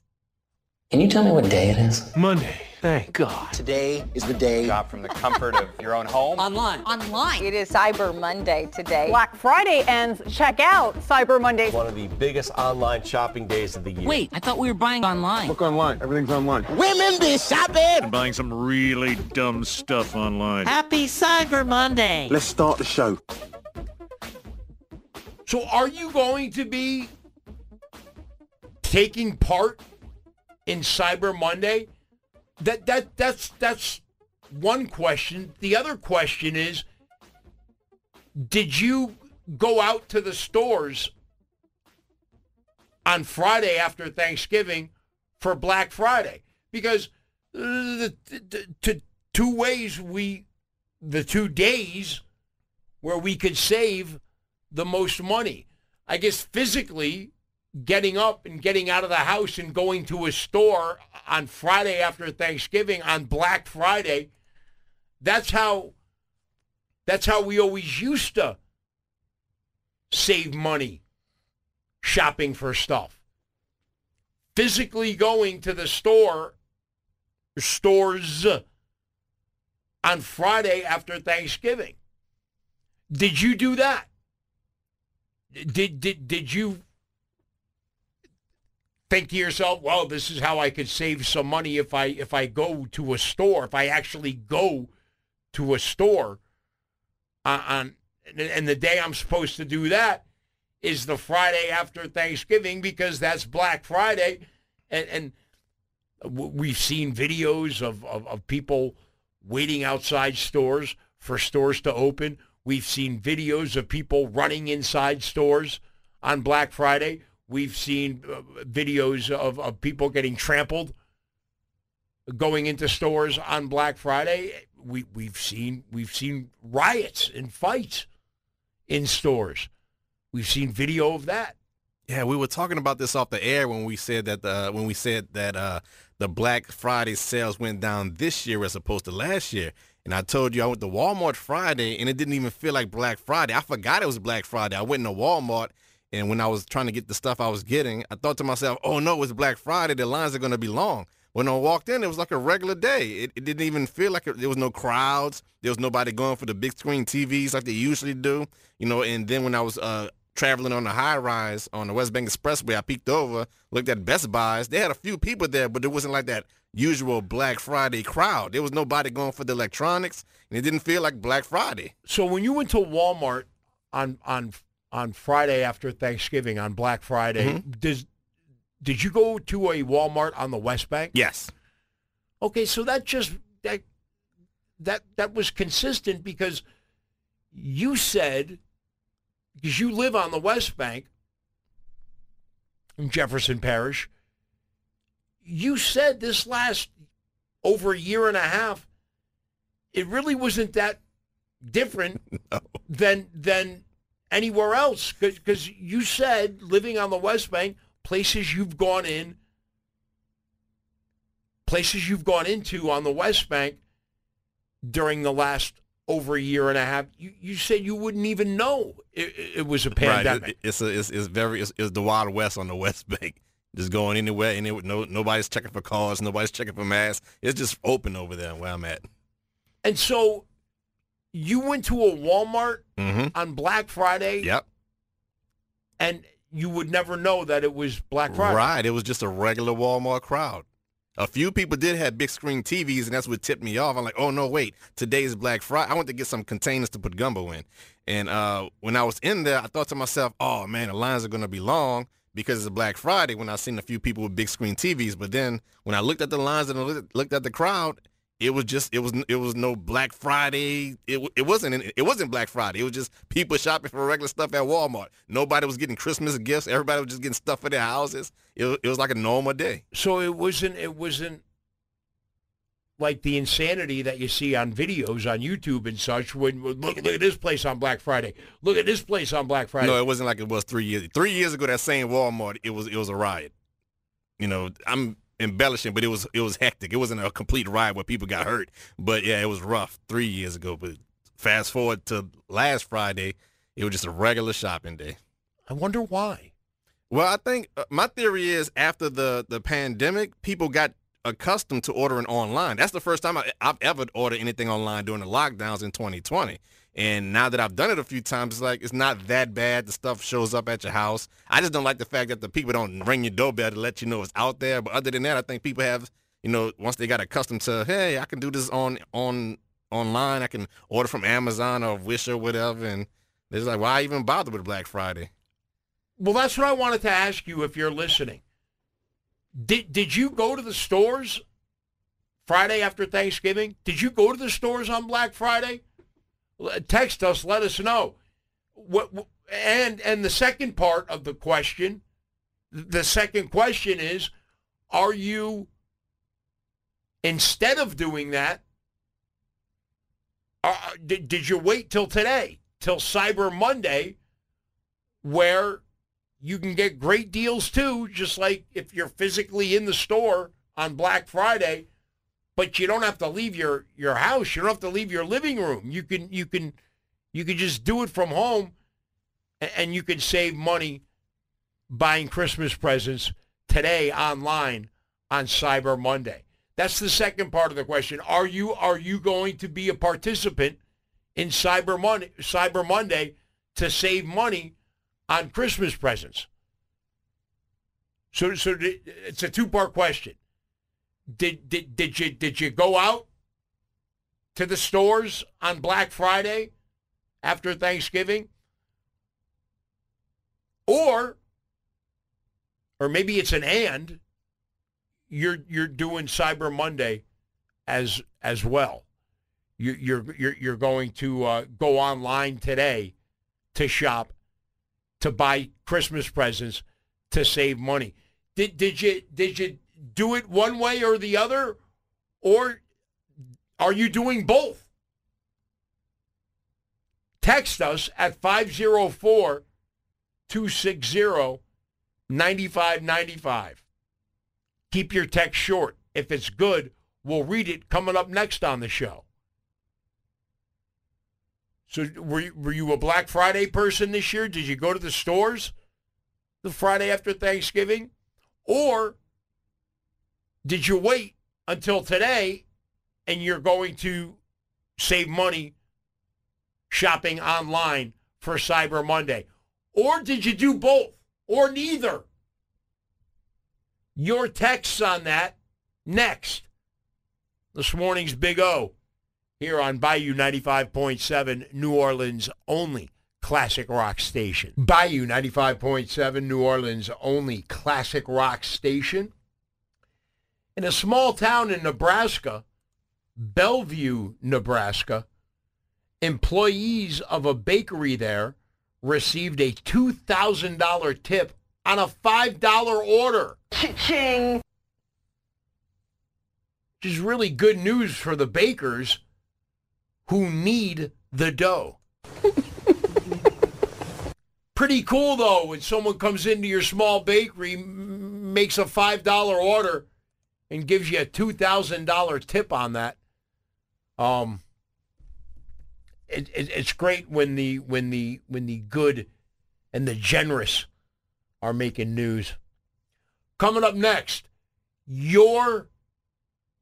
[SPEAKER 10] Can you tell me what day it is?
[SPEAKER 11] Monday. Thank God.
[SPEAKER 10] Today is the day.
[SPEAKER 12] Shop from the comfort of your own home.
[SPEAKER 10] Online.
[SPEAKER 13] Online. It is Cyber Monday today.
[SPEAKER 14] Black Friday ends. Check out Cyber Monday.
[SPEAKER 15] One of the biggest online shopping days of the year.
[SPEAKER 16] Wait, I thought we were buying online.
[SPEAKER 15] Look online. Everything's online.
[SPEAKER 10] Women be shopping.
[SPEAKER 11] I'm buying some really dumb stuff online.
[SPEAKER 16] Happy Cyber Monday.
[SPEAKER 15] Let's start the show.
[SPEAKER 2] So are you going to be taking part in Cyber Monday? That that that's that's one question. The other question is did you go out to the stores on Friday after Thanksgiving for Black Friday? Because uh, the, the, the two ways we the two days where we could save the most money. I guess physically getting up and getting out of the house and going to a store on Friday after Thanksgiving on Black Friday, that's how that's how we always used to save money shopping for stuff. Physically going to the store stores on Friday after Thanksgiving. Did you do that? Did did did you think to yourself, well, this is how I could save some money if I if I go to a store, if I actually go to a store uh, um, on, on and the day I'm supposed to do that is the Friday after Thanksgiving because that's Black Friday and, and we've seen videos of, of, of people waiting outside stores for stores to open. We've seen videos of people running inside stores on Black Friday. We've seen uh, videos of, of people getting trampled going into stores on Black Friday. We, we've seen we've seen riots and fights in stores. We've seen video of that.
[SPEAKER 4] Yeah, we were talking about this off the air when we said that the when we said that uh, the Black Friday sales went down this year as opposed to last year. And I told you I went to Walmart Friday and it didn't even feel like Black Friday. I forgot it was Black Friday. I went into Walmart and when I was trying to get the stuff I was getting, I thought to myself, oh no, it's Black Friday. The lines are going to be long. When I walked in, it was like a regular day. It, it didn't even feel like it, there was no crowds. There was nobody going for the big screen TVs like they usually do. You know, and then when I was uh, traveling on the high rise on the West Bank Expressway, I peeked over, looked at Best Buys. They had a few people there, but it wasn't like that usual Black Friday crowd. There was nobody going for the electronics, and it didn't feel like Black Friday.
[SPEAKER 2] So when you went to Walmart on on on Friday after Thanksgiving on Black Friday,
[SPEAKER 4] Mm-hmm.
[SPEAKER 2] does did you go to a Walmart on the West Bank?
[SPEAKER 4] Yes.
[SPEAKER 2] Okay, so that just that that that was consistent because you said because you live on the West Bank in Jefferson Parish, you said this last over a year and a half, it really wasn't that different than than anywhere else because you said living on the West Bank, places you've gone in, places you've gone into on the West Bank during the last over a year and a half, you, you said you wouldn't even know it, it was a pandemic.
[SPEAKER 4] Right. It- it's, a, it's it's very it's, it's the Wild West on the West Bank. Just going anywhere, and it, no nobody's checking for cars, nobody's checking for masks. It's just open over there where I'm at.
[SPEAKER 2] And so you went to a Walmart
[SPEAKER 4] Mm-hmm.
[SPEAKER 2] on Black Friday
[SPEAKER 4] Yep.
[SPEAKER 2] and you would never know that it was Black Friday.
[SPEAKER 4] Right. It was just a regular Walmart crowd. A few people did have big screen TVs, and that's what tipped me off. I'm like, oh no, wait, today's Black Friday. I went to get some containers to put gumbo in, and uh, when I was in there, I thought to myself, oh man, the lines are gonna be long because it's a Black Friday. When I seen a few people with big screen TVs, but then when I looked at the lines and looked at the crowd, it was just it was it was no Black Friday. It it wasn't it wasn't Black Friday. It was just people shopping for regular stuff at Walmart. Nobody was getting Christmas gifts. Everybody was just getting stuff for their houses. It was, it was like a normal day.
[SPEAKER 2] So it wasn't it wasn't like the insanity that you see on videos on YouTube and such. When look, look at this place on Black Friday. Look at this place on Black Friday.
[SPEAKER 4] No, it wasn't like it was three years. Three years ago, that same Walmart, it was it was a riot. You know, I'm embellishing, but it was it was hectic. It wasn't a complete riot where people got hurt, but yeah, it was rough three years ago. But fast forward to last Friday, it was just a regular shopping day.
[SPEAKER 2] I wonder why.
[SPEAKER 4] Well, I think uh, my theory is after the the pandemic, people got accustomed to ordering online. That's the first time I, I've ever ordered anything online during the lockdowns in 2020. And now that I've done it a few times, it's like it's not that bad. The stuff shows up at your house. I just don't like the fact that the people don't ring your doorbell to let you know it's out there. But other than that, I think people have, you know, once they got accustomed to, hey, I can do this on on online. I can order from Amazon or Wish or whatever. And they're like, why even bother with Black Friday?
[SPEAKER 2] Well, that's what I wanted to ask you if you're listening. Did did you go to the stores Friday after Thanksgiving? Did you go to the stores on Black Friday? Text us, let us know. What and and the second part of the question, the second question is, are you instead of doing that, uh, did, did you wait till today, till Cyber Monday, where you can get great deals too, just like if you're physically in the store on Black Friday, but you don't have to leave your, your house. You don't have to leave your living room. You can you can you can just do it from home and you can save money buying Christmas presents today online on Cyber Monday. That's the second part of the question. Are you are you going to be a participant in Cyber Monday Cyber Monday to save money on Christmas presents? So so it's a two-part question. Did did did you did you go out to the stores on Black Friday after Thanksgiving? Or or maybe it's an and you're you're doing Cyber Monday as as well. You, you're you're you're going to uh, go online today to shop to buy Christmas presents to save money. Did did you did you do it one way or the other, or are you doing both? Text us at 504 260 9595. Keep your text short. If it's good, we'll read it coming up next on the show. So were you, were you a Black Friday person this year? Did you go to the stores the Friday after Thanksgiving? Or did you wait until today and you're going to save money shopping online for Cyber Monday? Or did you do both or neither? Your texts on that next. This morning's Big O here on Bayou 95.7, New Orleans only classic rock station. Bayou 95.7, New Orleans only classic rock station. In a small town in Nebraska, Bellevue, Nebraska, employees of a bakery there received a $2,000 tip on a $5 order. Ching! Which is really good news for the bakers who need the dough. Pretty cool though when someone comes into your small bakery, m- makes a $5 order and gives you a $2,000 tip on that. Um it, it, it's great when the when the when the good and the generous are making news. Coming up next, your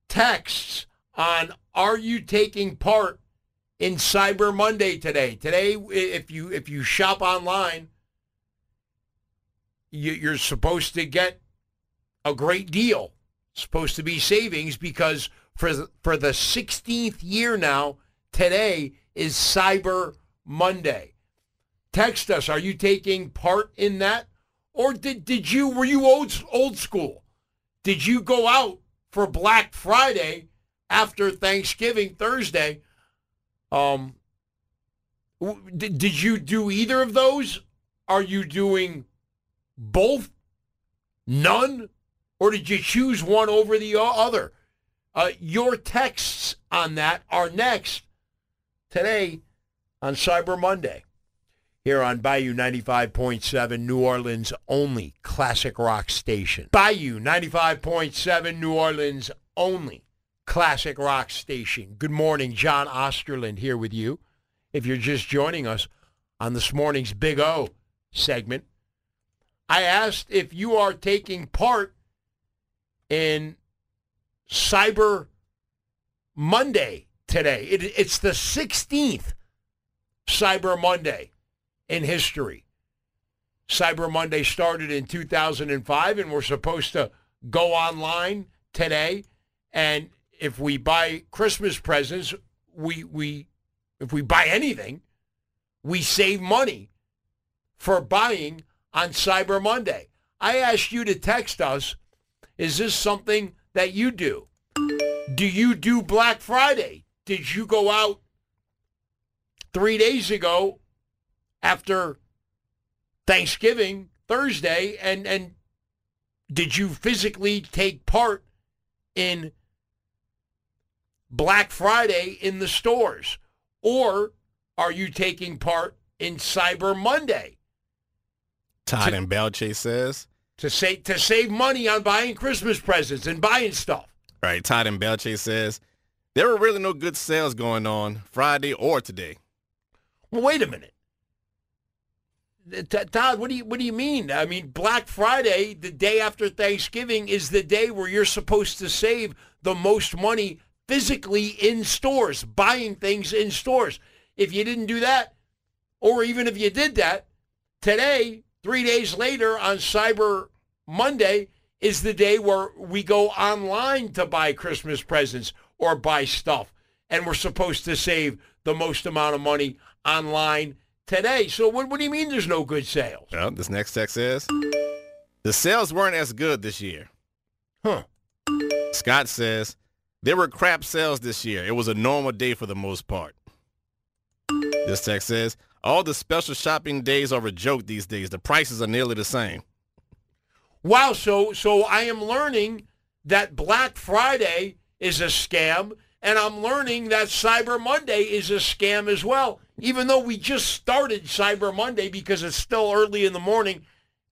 [SPEAKER 2] texts on are you taking part in Cyber Monday today? Today, if you if you shop online, you, you're supposed to get a great deal. Supposed to be savings because for for the 16th year now, today is Cyber Monday. Text us. Are you taking part in that, or did did you were you old old school? Did you go out for Black Friday after Thanksgiving Thursday? Um, did, did you do either of those? Are you doing both? None? Or did you choose one over the other? Uh, your texts on that are next today on Cyber Monday here on Bayou 95.7, New Orleans' only classic rock station. Bayou 95.7, New Orleans' only classic rock station. Good morning, John Osterland here with you. If you're just joining us on this morning's Big O segment, I asked if you are taking part in Cyber Monday today. It, it's the 16th Cyber Monday in history. Cyber Monday started in 2005, and we're supposed to go online today. And if we buy Christmas presents, we we if we buy anything, we save money for buying on Cyber Monday. I asked you to text us. Is this something that you do? Do you do Black Friday? Did you go out three days ago after Thanksgiving Thursday and and did you physically take part in Black Friday in the stores or are you taking part in Cyber Monday
[SPEAKER 4] Todd and Belle Chasse says.
[SPEAKER 2] to say to save money on buying Christmas presents and buying stuff?
[SPEAKER 4] Right, Todd and Belle Chasse says there were really no good sales going on Friday or today.
[SPEAKER 2] Well, wait a minute. Todd, what do you what do you mean? I mean, Black Friday, the day after Thanksgiving, is the day where you're supposed to save the most money physically in stores, buying things in stores. If you didn't do that, or even if you did that, today, three days later on Cyber Monday, is the day where we go online to buy Christmas presents or buy stuff. And we're supposed to save the most amount of money online today. So what, what do you mean there's no good sales?
[SPEAKER 4] Well, this next text says the sales weren't as good this year.
[SPEAKER 2] Huh.
[SPEAKER 4] Scott says there were crap sales this year. It was a normal day for the most part. This text says all the special shopping days are a joke these days. The prices are nearly the same.
[SPEAKER 2] Wow, so so I am learning that Black Friday is a scam and I'm learning that Cyber Monday is a scam as well. Even though we just started Cyber Monday because it's still early in the morning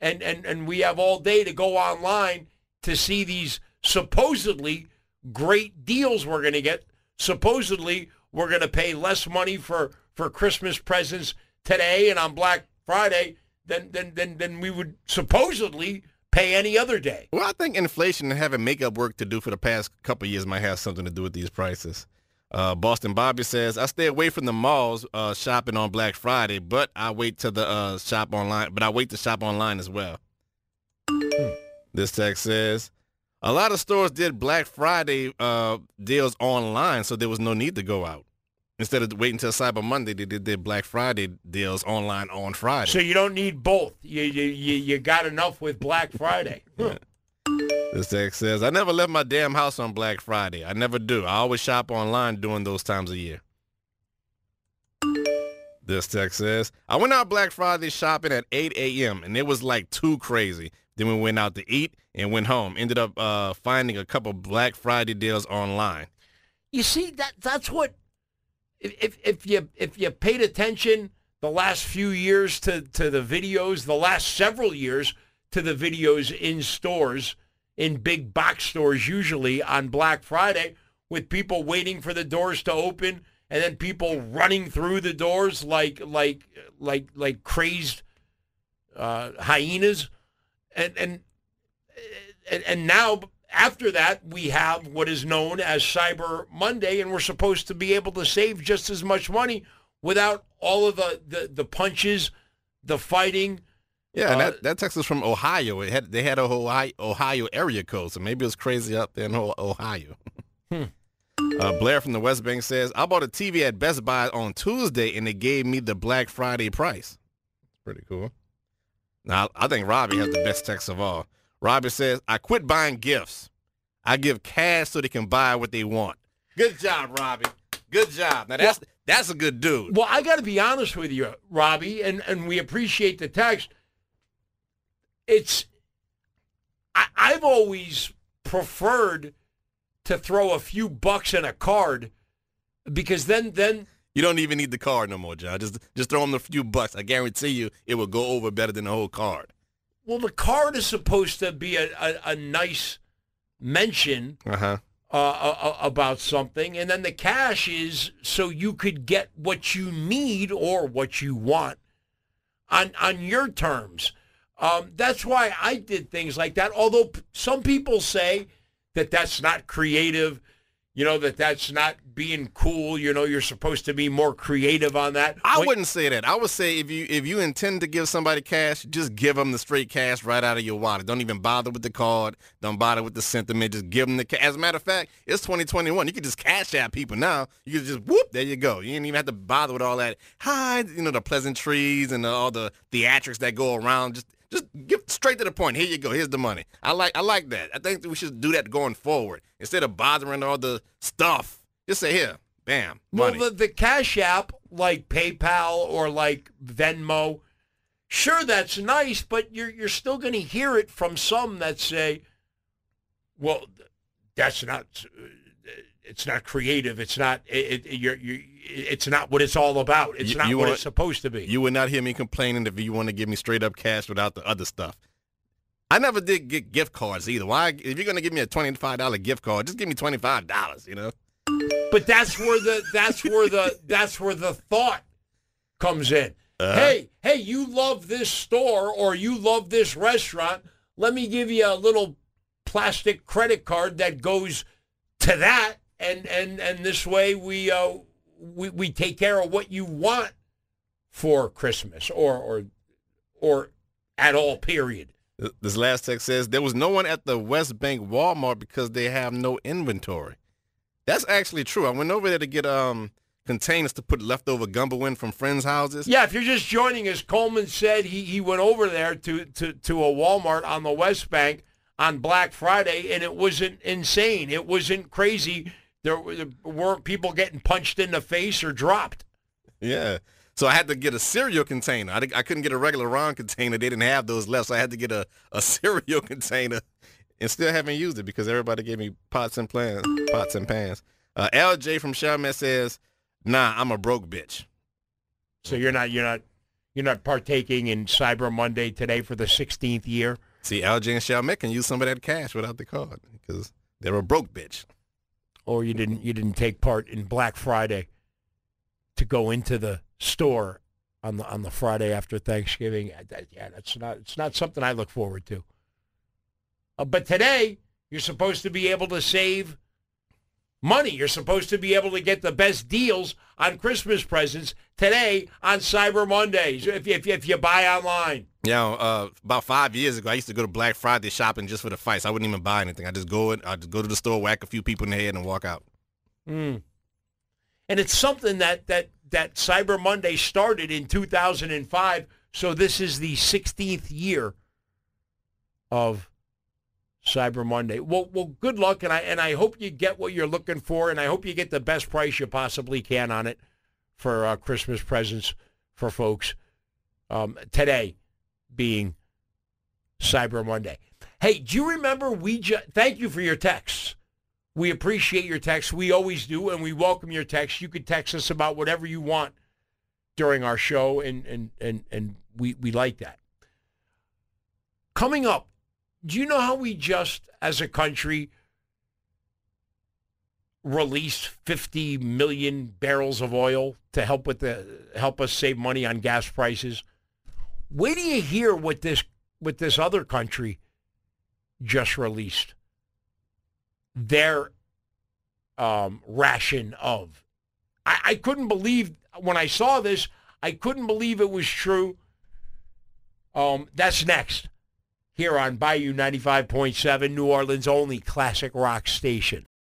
[SPEAKER 2] and and and we have all day to go online to see these supposedly great deals we're going to get. Supposedly we're going to pay less money for for Christmas presents today and on Black Friday than than than, than we would supposedly pay any other day.
[SPEAKER 4] Well, I think inflation and having makeup work to do for the past couple of years might have something to do with these prices. Uh, Boston Bobby says, I stay away from the malls uh, shopping on Black Friday, but I wait to the uh, shop online. But I wait to shop online as well. This text says, a lot of stores did Black Friday uh, deals online, so there was no need to go out. Instead of waiting until Cyber Monday, they did their Black Friday deals online on Friday.
[SPEAKER 2] So you don't need both. You you you, you got enough with Black Friday.
[SPEAKER 4] This text says, I never left my damn house on Black Friday. I never do. I always shop online during those times of year. This text says, I went out Black Friday shopping at 8 a.m. and it was like too crazy. Then we went out to eat and went home. Ended up uh, finding a couple Black Friday deals online.
[SPEAKER 2] You see that that's what if, if you if you paid attention the last few years to to the videos, the last several years to the videos in stores, in big box stores usually on Black Friday with people waiting for the doors to open and then people running through the doors like like like like crazed uh, hyenas and and and, and now after that, we have what is known as Cyber Monday, and we're supposed to be able to save just as much money without all of the, the, the punches, the fighting.
[SPEAKER 4] Yeah, and
[SPEAKER 2] Uh,
[SPEAKER 4] that, that text was from Ohio. It had they had a Ohio, Ohio area code, so maybe it was crazy up there in Ohio.
[SPEAKER 2] Hmm.
[SPEAKER 4] Uh, Blair from the West Bank says, "I bought a TV at Best Buy on Tuesday, and they gave me the Black Friday price. Pretty cool." Now, I think Robbie has the best text of all. Robbie says, "I quit buying gifts. I give cash so they can buy what they want." Good job, Robbie. Good job. Now that's that's a good dude.
[SPEAKER 2] Well, I got to be honest with you, Robbie, and, and we appreciate the text. It's, I, I've always preferred to throw a few bucks in a card because then then
[SPEAKER 4] You don't even need the card no more, John. Just just throw them a few bucks. I guarantee you, it will go over better than the whole card.
[SPEAKER 2] well the card is supposed to be a, a, a nice mention
[SPEAKER 4] Uh huh.
[SPEAKER 2] uh, uh, about something, and then the cash is so you could get what you need or what you want on on your terms. Um, that's why I did things like that. Although p- some people say that that's not creative, you know, that that's not being cool. You know, you're supposed to be more creative on that.
[SPEAKER 4] I
[SPEAKER 2] When-
[SPEAKER 4] wouldn't say that. I would say if you if you intend to give somebody cash, just give them the straight cash right out of your wallet. Don't even bother with the card. Don't bother with the sentiment. Just give them the cash. As a matter of fact, it's 2021. You can just cash out people now. You can just whoop. There you go. You didn't even have to bother with all that. Hi, you know the pleasantries and all the theatrics that go around. Just just give straight to the point. Here you go. Here's the money. I like I like that. I think that we should do that going forward instead of bothering all the stuff. Just say here, bam, money.
[SPEAKER 2] Well, the, the Cash App, like PayPal or like Venmo, sure, that's nice, but you're you're still going to hear it from some that say, "Well, that's not. uh, It's not creative. It's not. It, it, you're, you it's not what it's all about. It's
[SPEAKER 4] You-
[SPEAKER 2] not
[SPEAKER 4] you
[SPEAKER 2] what
[SPEAKER 4] want-
[SPEAKER 2] it's supposed to be."
[SPEAKER 4] You would not hear me complaining if you want to give me straight up cash without the other stuff. I never did get gift cards either. Why? If you're gonna give me a twenty five dollar gift card, just give me twenty five dollars. You know.
[SPEAKER 2] But that's where the that's where the that's where the thought comes in.
[SPEAKER 4] Uh-huh.
[SPEAKER 2] Hey, hey, you love this store or you love this restaurant. Let me give you a little plastic credit card that goes to that and and and this way we uh we, we take care of what you want for Christmas or or or at all period.
[SPEAKER 4] This last text says there was no one at the West Bank Walmart because they have no inventory. That's actually true. I went over there to get um containers to put leftover gumbo in from friends' houses.
[SPEAKER 2] Yeah, if you're just joining us, Coleman said he, he went over there to, to, to a Walmart on the West Bank on Black Friday, and it wasn't insane. It wasn't crazy. There, were- there weren't people getting punched in the face or dropped.
[SPEAKER 4] Yeah. So I had to get a cereal container. I, I couldn't get a regular round container. They didn't have those left, so I had to get a, a cereal container and still haven't used it because everybody gave me pots and plans, pots and pans. Uh, LJ from Chalmette says, nah, I'm a broke bitch.
[SPEAKER 2] So you're not you're not you're not partaking in Cyber Monday today for the 16th year.
[SPEAKER 4] See, LJ and Chalmette can use some of that cash without the card because they're a broke bitch.
[SPEAKER 2] Or you didn't you didn't take part in Black Friday to go into the store on the on the Friday after Thanksgiving. Yeah, that's not it's not something I look forward to. Uh, but today you're supposed to be able to save money. You're supposed to be able to get the best deals on Christmas presents today on Cyber Mondays if if, if you buy online.
[SPEAKER 4] Yeah, uh, about five years ago, I used to go to Black Friday shopping just for the fights. I wouldn't even buy anything. I just go in, I just go to the store, whack a few people in the head, and walk out.
[SPEAKER 2] Mm. And it's something that that that Cyber Monday started in 2005. So this is the 16th year of Cyber Monday. Well, well, good luck, and I and I hope you get what you're looking for, and I hope you get the best price you possibly can on it for uh, Christmas presents for folks um, today, being Cyber Monday. Hey, do you remember we just? Thank you for your texts. We appreciate your texts. We always do, and we welcome your texts. You could text us about whatever you want during our show, and and and and we we like that. Coming up, do you know how we just, as a country, released 50 million barrels of oil to help with the help us save money on gas prices? Wait do you hear what this what this other country just released their um, ration of. I, I couldn't believe when I saw this. I couldn't believe it was true. Um, that's next here on Bayou 95.7, New Orleans' only classic rock station.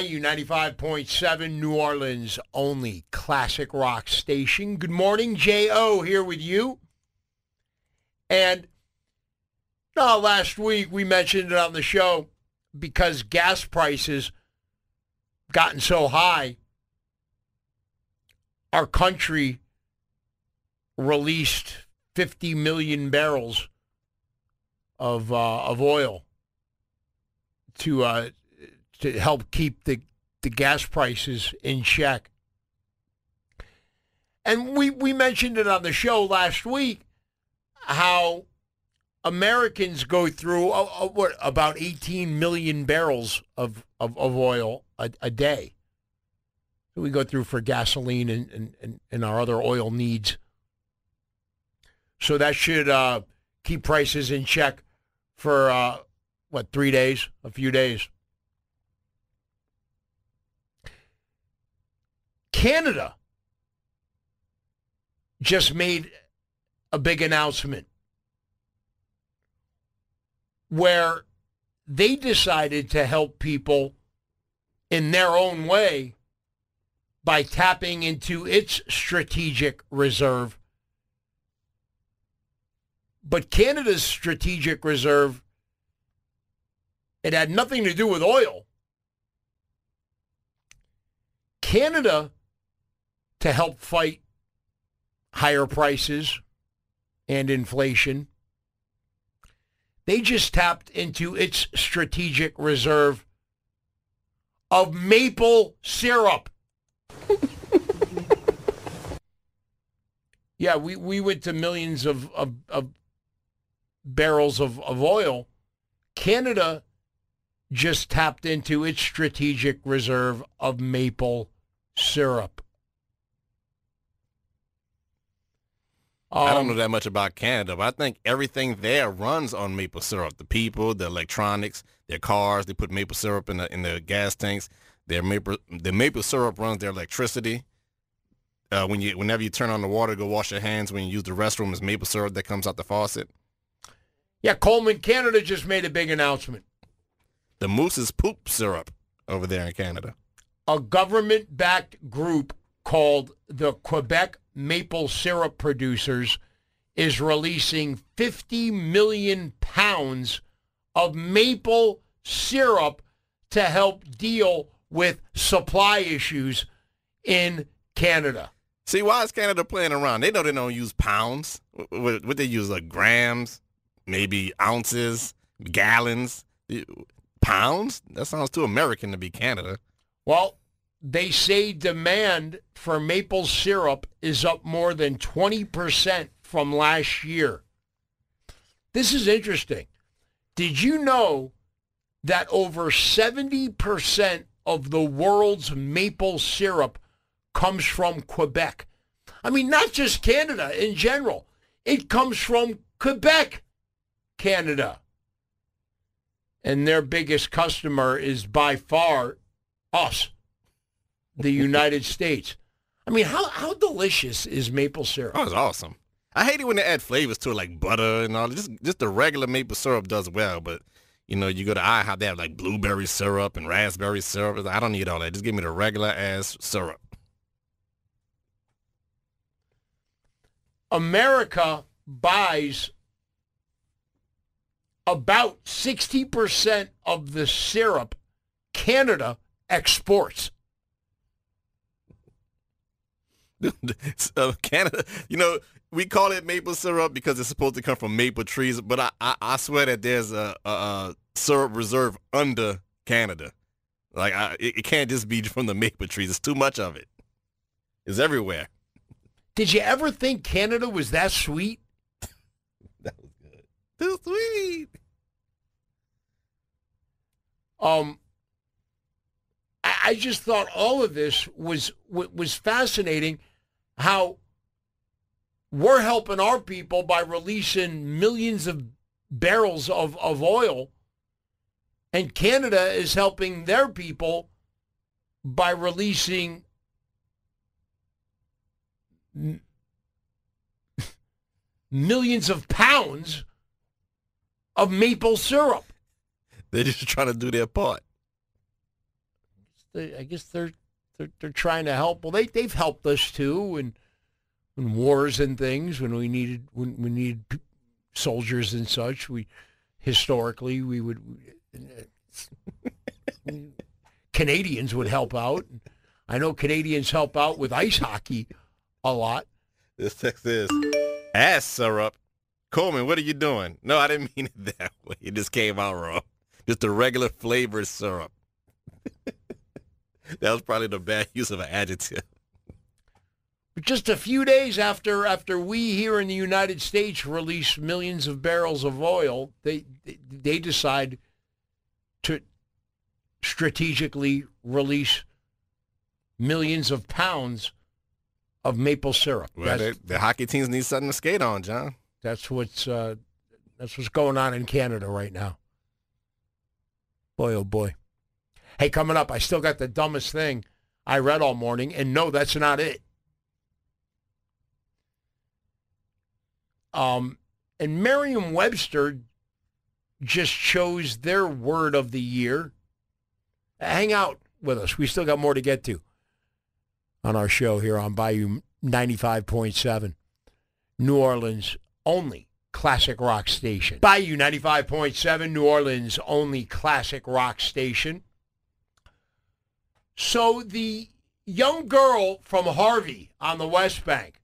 [SPEAKER 2] Bayou 95.7, New Orleans' only classic rock station. Good morning, J.O. here with you. And uh, last week we mentioned it on the show because gas prices gotten so high, our country released 50 million barrels of uh, of oil to uh, to help keep the, the gas prices in check. And we, we mentioned it on the show last week how Americans go through uh, uh, what, about 18 million barrels of, of, of oil a, a day. We go through for gasoline and, and, and our other oil needs. So that should uh, keep prices in check for, uh, what, three days, a few days. Canada just made a big announcement where they decided to help people in their own way by tapping into its strategic reserve. But Canada's strategic reserve, it had nothing to do with oil. Canada to help fight higher prices and inflation. They just tapped into its strategic reserve of maple syrup. yeah, we, we went to millions of, of, of barrels of, of oil. Canada just tapped into its strategic reserve of maple syrup.
[SPEAKER 4] I don't know that much about Canada, but I think everything there runs on maple syrup. The people, the electronics, their cars, they put maple syrup in the in the gas tanks. Their maple the maple syrup runs their electricity. Uh, when you whenever you turn on the water, go wash your hands. When you use the restroom, it's maple syrup that comes out the faucet.
[SPEAKER 2] Yeah, Coleman, Canada just made a big announcement.
[SPEAKER 4] The moose's poop syrup over there in Canada.
[SPEAKER 2] A government-backed group called the Quebec Maple Syrup Producers is releasing 50 million pounds of maple syrup to help deal with supply issues in Canada.
[SPEAKER 4] See, why is Canada playing around? They know they don't use pounds. What, what they use, like grams, maybe ounces, gallons, pounds? That sounds too American to be Canada.
[SPEAKER 2] Well, they say demand for maple syrup is up more than 20% from last year. This is interesting. Did you know that over 70% of the world's maple syrup comes from Quebec? I mean, not just Canada in general. It comes from Quebec, Canada. And their biggest customer is by far us the United States. I mean, how how delicious is maple syrup?
[SPEAKER 4] Oh, it's awesome. I hate it when they add flavors to it, like butter and all. Just just the regular maple syrup does well, but you know, you go to IHOP, they have like blueberry syrup and raspberry syrup. I don't need all that. Just give me the regular ass syrup.
[SPEAKER 2] America buys about 60% of the syrup Canada exports.
[SPEAKER 4] uh, Canada, you know, we call it maple syrup because it's supposed to come from maple trees, but I, I, I swear that there's a, a, a syrup reserve under Canada. Like I, it, it can't just be from the maple trees. It's too much of it. It's everywhere.
[SPEAKER 2] Did you ever think Canada was that sweet? That was good.
[SPEAKER 4] Too sweet.
[SPEAKER 2] Um, I, I just thought all of this was was fascinating. How we're helping our people by releasing millions of barrels of, of oil, and Canada is helping their people by releasing m- millions of pounds of maple syrup.
[SPEAKER 4] They're just trying to do their part.
[SPEAKER 2] I guess they're, they're they're trying to help. Well, they they've helped us too, and in wars and things when we needed when we needed soldiers and such. We historically we would Canadians would help out. I know Canadians help out with ice hockey a lot.
[SPEAKER 4] This text is ass syrup. Coleman, what are you doing? No, I didn't mean it that way. It just came out wrong. Just a regular flavored syrup. that was probably the bad use of an adjective.
[SPEAKER 2] But just a few days after after we here in the United States release millions of barrels of oil, they they, they decide to strategically release millions of pounds of maple syrup.
[SPEAKER 4] Well,
[SPEAKER 2] that's,
[SPEAKER 4] the, the hockey teams need something to skate on, John.
[SPEAKER 2] that's what's uh, that's what's going on in Canada right now. Boy, oh boy. Hey, coming up, I still got the dumbest thing I read all morning, and no, that's not it. Um, and Merriam-Webster just chose their word of the year. Hang out with us. We still got more to get to on our show here on Bayou 95.7, New Orleans only classic rock station. Bayou 95.7, New Orleans only classic rock station. So the young girl from Harvey on the West Bank,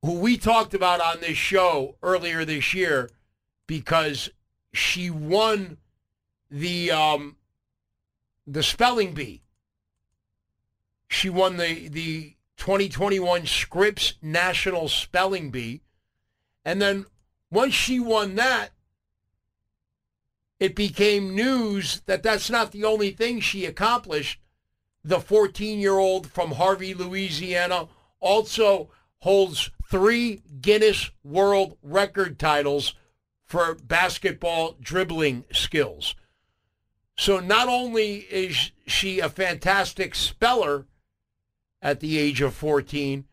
[SPEAKER 2] who we talked about on this show earlier this year because she won the um, the spelling bee. She won the the 2021 Scripps National Spelling Bee. And then once she won that, it became news that that's not the only thing she accomplished. The 14-year-old from Harvey, Louisiana, also holds three Guinness World Record titles for basketball dribbling skills. So not only is she a fantastic speller at the age of 14,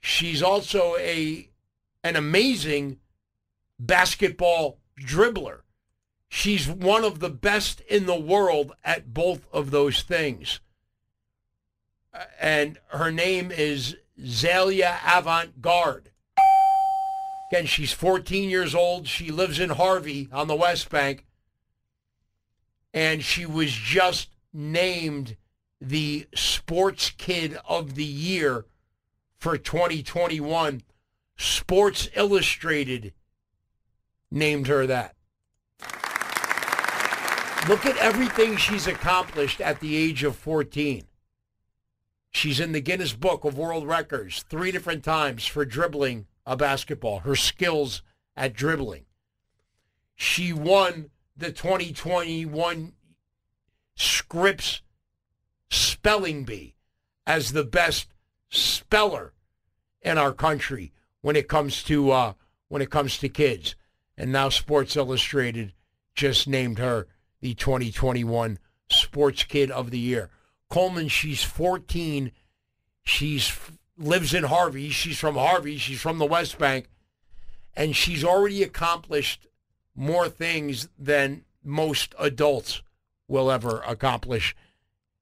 [SPEAKER 2] she's also a an amazing basketball dribbler. She's one of the best in the world at both of those things. And her name is Zaila Avant Garde. Again, she's 14 years old. She lives in Harvey on the West Bank. And she was just named the Sports Kid of the Year for 2021. Sports Illustrated named her that. Look at everything she's accomplished at the age of 14. She's in the Guinness Book of World Records three different times for dribbling a basketball, her skills at dribbling. She won the 2021 Scripps Spelling Bee as the best speller in our country when it comes to uh, when it comes to kids. And now Sports Illustrated just named her the 2021 Sports Kid of the Year. Coleman, she's 14. She's lives in Harvey. She's from Harvey. She's from the West Bank, and she's already accomplished more things than most adults will ever accomplish.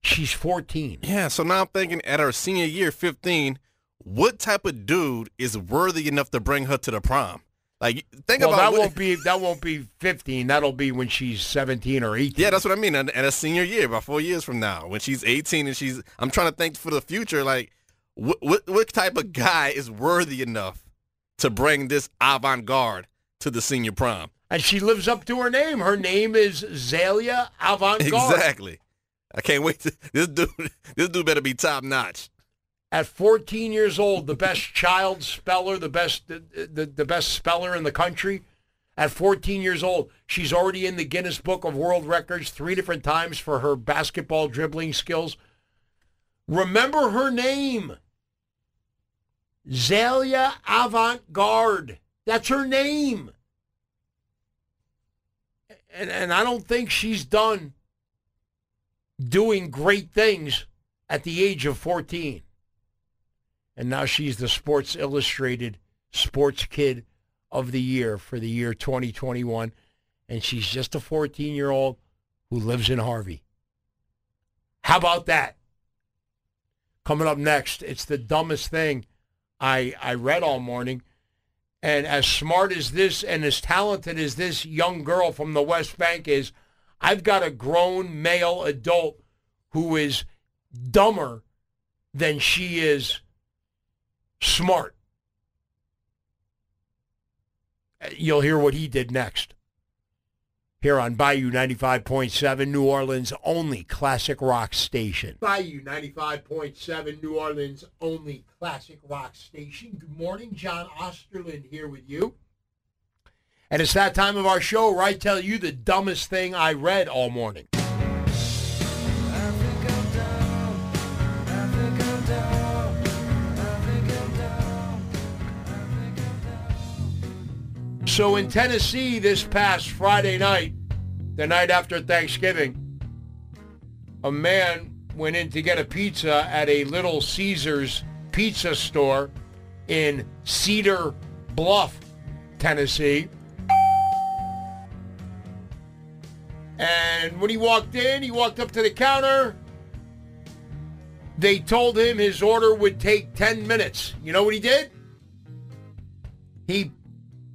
[SPEAKER 2] She's 14.
[SPEAKER 4] Yeah, so now I'm thinking at her senior year, 15, what type of dude is worthy enough to bring her to the prom? Like, think
[SPEAKER 2] well,
[SPEAKER 4] about
[SPEAKER 2] that
[SPEAKER 4] what-
[SPEAKER 2] won't be that won't be 15. That'll be when she's 17 or 18.
[SPEAKER 4] Yeah, that's what I mean. At, at a senior year, about four years from now, when she's 18 and she's, I'm trying to think for the future, like, what what, what type of guy is worthy enough to bring this avant garde to the senior prom?
[SPEAKER 2] And she lives up to her name. Her name is Zaila Avant-Garde.
[SPEAKER 4] Exactly. I can't wait to this dude. This dude better be top notch.
[SPEAKER 2] At 14 years old, the best child speller, the best the, the, the best speller in the country. At 14 years old, she's already in the Guinness Book of World Records three different times for her basketball dribbling skills. Remember her name. Zaila Avant-Garde. That's her name. And, and I don't think she's done doing great things at the age of 14. And now she's the Sports Illustrated Sports Kid of the Year for the year 2021. And she's just a 14 year old who lives in Harvey. How about that? Coming up next, it's the dumbest thing I, I read all morning. And as smart as this and as talented as this young girl from the West Bank is, I've got a grown male adult who is dumber than she is smart. Uh, you'll hear what he did next. Here on Bayou 95.7, New Orleans' only classic rock station. Bayou 95.7, New Orleans' only classic rock station. Good morning, John Osterland here with you. And it's that time of our show where I tell you the dumbest thing I read all morning. So in Tennessee this past Friday night, the night after Thanksgiving, a man went in to get a pizza at a Little Caesars pizza store in Cedar Bluff, Tennessee. And when he walked in, he walked up to the counter. They told him his order would take 10 minutes. You know what he did? He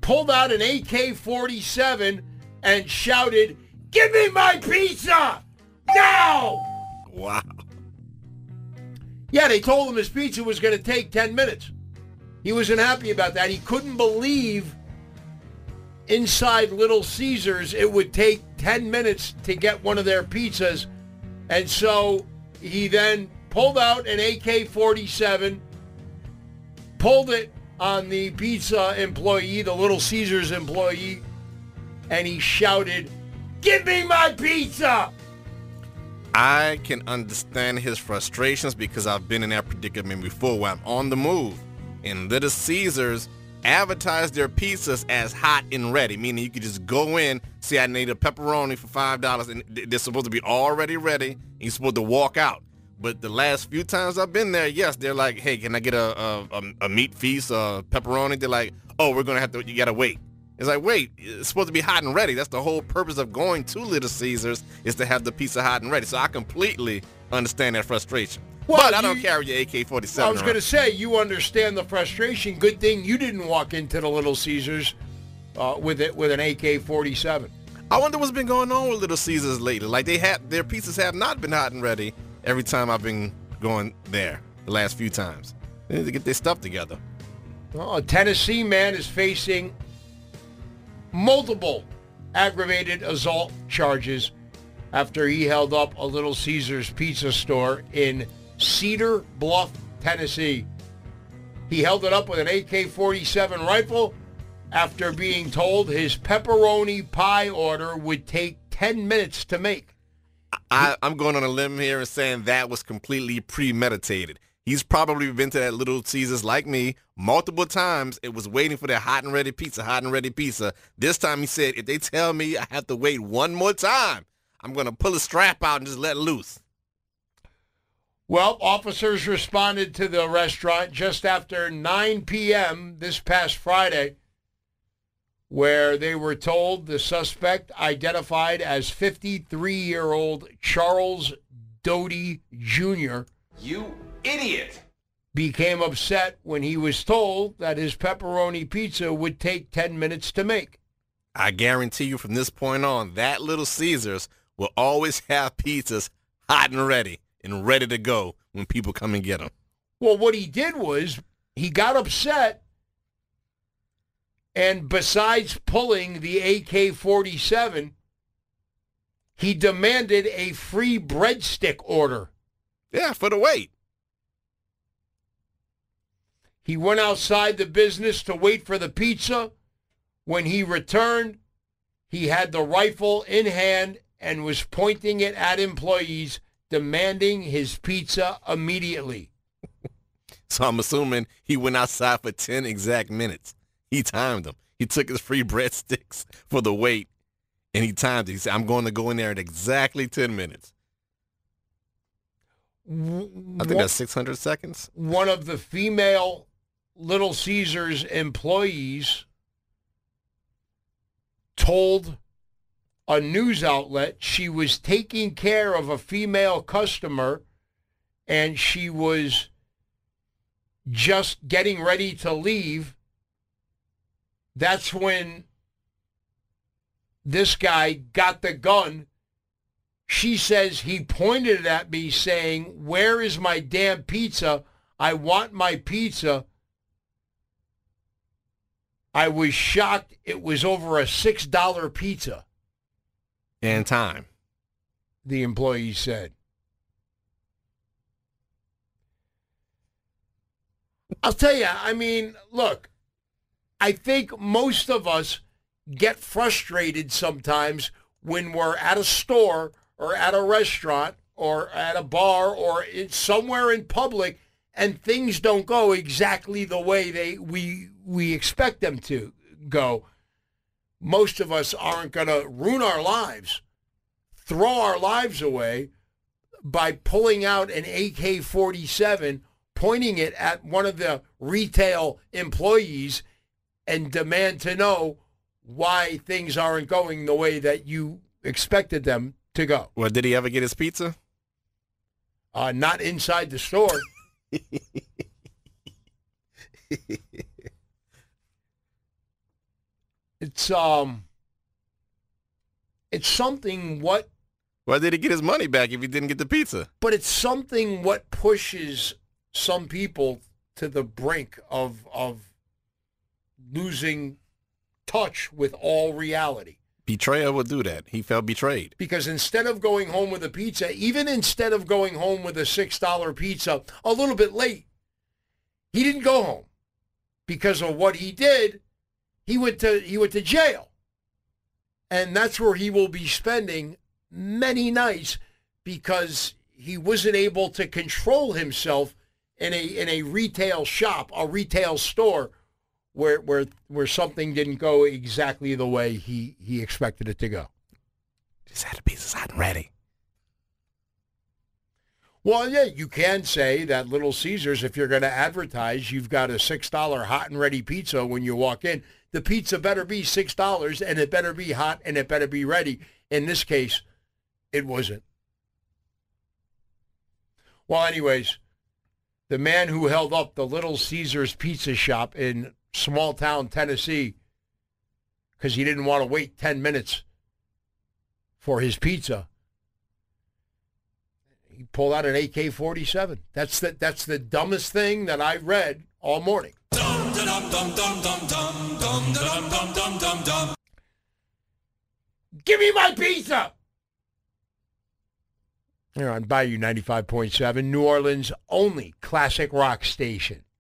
[SPEAKER 2] pulled out an AK-47 and shouted, Give me my pizza! Now!
[SPEAKER 4] Wow.
[SPEAKER 2] Yeah, they told him his pizza was going to take 10 minutes. He wasn't happy about that. He couldn't believe inside Little Caesars it would take 10 minutes to get one of their pizzas. And so he then pulled out an AK-47, pulled it on the pizza employee, the Little Caesars employee, and he shouted, Give me my pizza!
[SPEAKER 4] I can understand his frustrations because I've been in that predicament before where I'm on the move. And Little Caesars advertise their pizzas as hot and ready, meaning you could just go in, say I need a pepperoni for $5, and they're supposed to be already ready, and you're supposed to walk out. But the last few times I've been there, yes, they're like, hey, can I get a, a, a meat feast, a pepperoni? They're like, oh, we're going to have to, you got to wait. It's like, wait, it's supposed to be hot and ready. That's the whole purpose of going to Little Caesars is to have the pizza hot and ready. So I completely understand that frustration.
[SPEAKER 2] Well,
[SPEAKER 4] but I don't carry your AK-47
[SPEAKER 2] I was going to say, you understand the frustration. Good thing you didn't walk into the Little Caesars uh, with it with an AK-47.
[SPEAKER 4] I wonder what's been going on with Little Caesars lately. Like they have their pizzas have not been hot and ready every time I've been going there the last few times. They need to get their stuff together.
[SPEAKER 2] Well, a Tennessee man is facing multiple aggravated assault charges after he held up a Little Caesars pizza store in Cedar Bluff, Tennessee. He held it up with an AK-47 rifle after being told his pepperoni pie order would take 10 minutes to make.
[SPEAKER 4] I, I'm going on a limb here and saying that was completely premeditated. He's probably been to that Little Caesars like me multiple times. It was waiting for that hot and ready pizza, hot and ready pizza. This time he said, if they tell me I have to wait one more time, I'm going to pull a strap out and just let loose.
[SPEAKER 2] Well, officers responded to the restaurant just after 9 p.m. this past Friday, where they were told the suspect, identified as 53-year-old Charles Doty Jr.,
[SPEAKER 17] You idiot!
[SPEAKER 2] became upset when he was told that his pepperoni pizza would take 10 minutes to make.
[SPEAKER 4] I guarantee you from this point on, that Little Caesars will always have pizzas hot and ready and ready to go when people come and get them.
[SPEAKER 2] Well, what he did was he got upset And besides pulling the AK 47, he demanded a free breadstick order.
[SPEAKER 4] Yeah, for the wait.
[SPEAKER 2] He went outside the business to wait for the pizza. When he returned, he had the rifle in hand and was pointing it at employees, demanding his pizza immediately.
[SPEAKER 4] So I'm assuming he went outside for 10 exact minutes. He timed them. He took his free breadsticks for the wait and he timed it. He said, I'm going to go in there in exactly 10 minutes. I think that's 600 seconds.
[SPEAKER 2] One of the female Little Caesars employees told a news outlet she was taking care of a female customer and she was just getting ready to leave. That's when this guy got the gun. She says he pointed it at me saying, Where is my damn pizza? I want my pizza. I was shocked it was over a $6 pizza,
[SPEAKER 4] And time.
[SPEAKER 2] the employee said. I'll tell you, I mean, look, I think most of us get frustrated sometimes when we're at a store or at a restaurant or at a bar or somewhere in public and things don't go exactly the way they we we expect them to go. Most of us aren't going to ruin our lives, throw our lives away by pulling out an AK-47, pointing it at one of the retail employees and demand to know why things aren't going the way that you expected them to go.
[SPEAKER 4] Well, did he ever get his pizza?
[SPEAKER 2] Uh, not inside the store. it's um it's something what
[SPEAKER 4] Why did he get his money back if he didn't get the pizza?
[SPEAKER 2] but it's something what pushes some people to the brink of of losing touch with all reality.
[SPEAKER 4] Betrayal would do that. He felt betrayed.
[SPEAKER 2] Because instead of going home with a pizza, even instead of going home with a $6 pizza a little bit late, he didn't go home. Because of what he did, he went to he went to jail. And that's where he will be spending many nights because he wasn't able to control himself in a in a retail shop, a retail store where where where something didn't go exactly the way he he expected it to go.
[SPEAKER 4] Just had the pizzas hot and ready.
[SPEAKER 2] Well, yeah, you can say that Little Caesars, if you're going to advertise, you've got a $6 hot and ready pizza when you walk in. The pizza better be $6 and it better be hot and it better be ready. In this case, it wasn't. Well, anyways, the man who held up the Little Caesars pizza shop in small town Tennessee because he didn't want to wait 10 minutes for his pizza he pulled out an AK-47. That's the that's the dumbest thing that I read all morning. Give me my pizza. Here on Bayou 95.7, New Orleans' only classic rock station.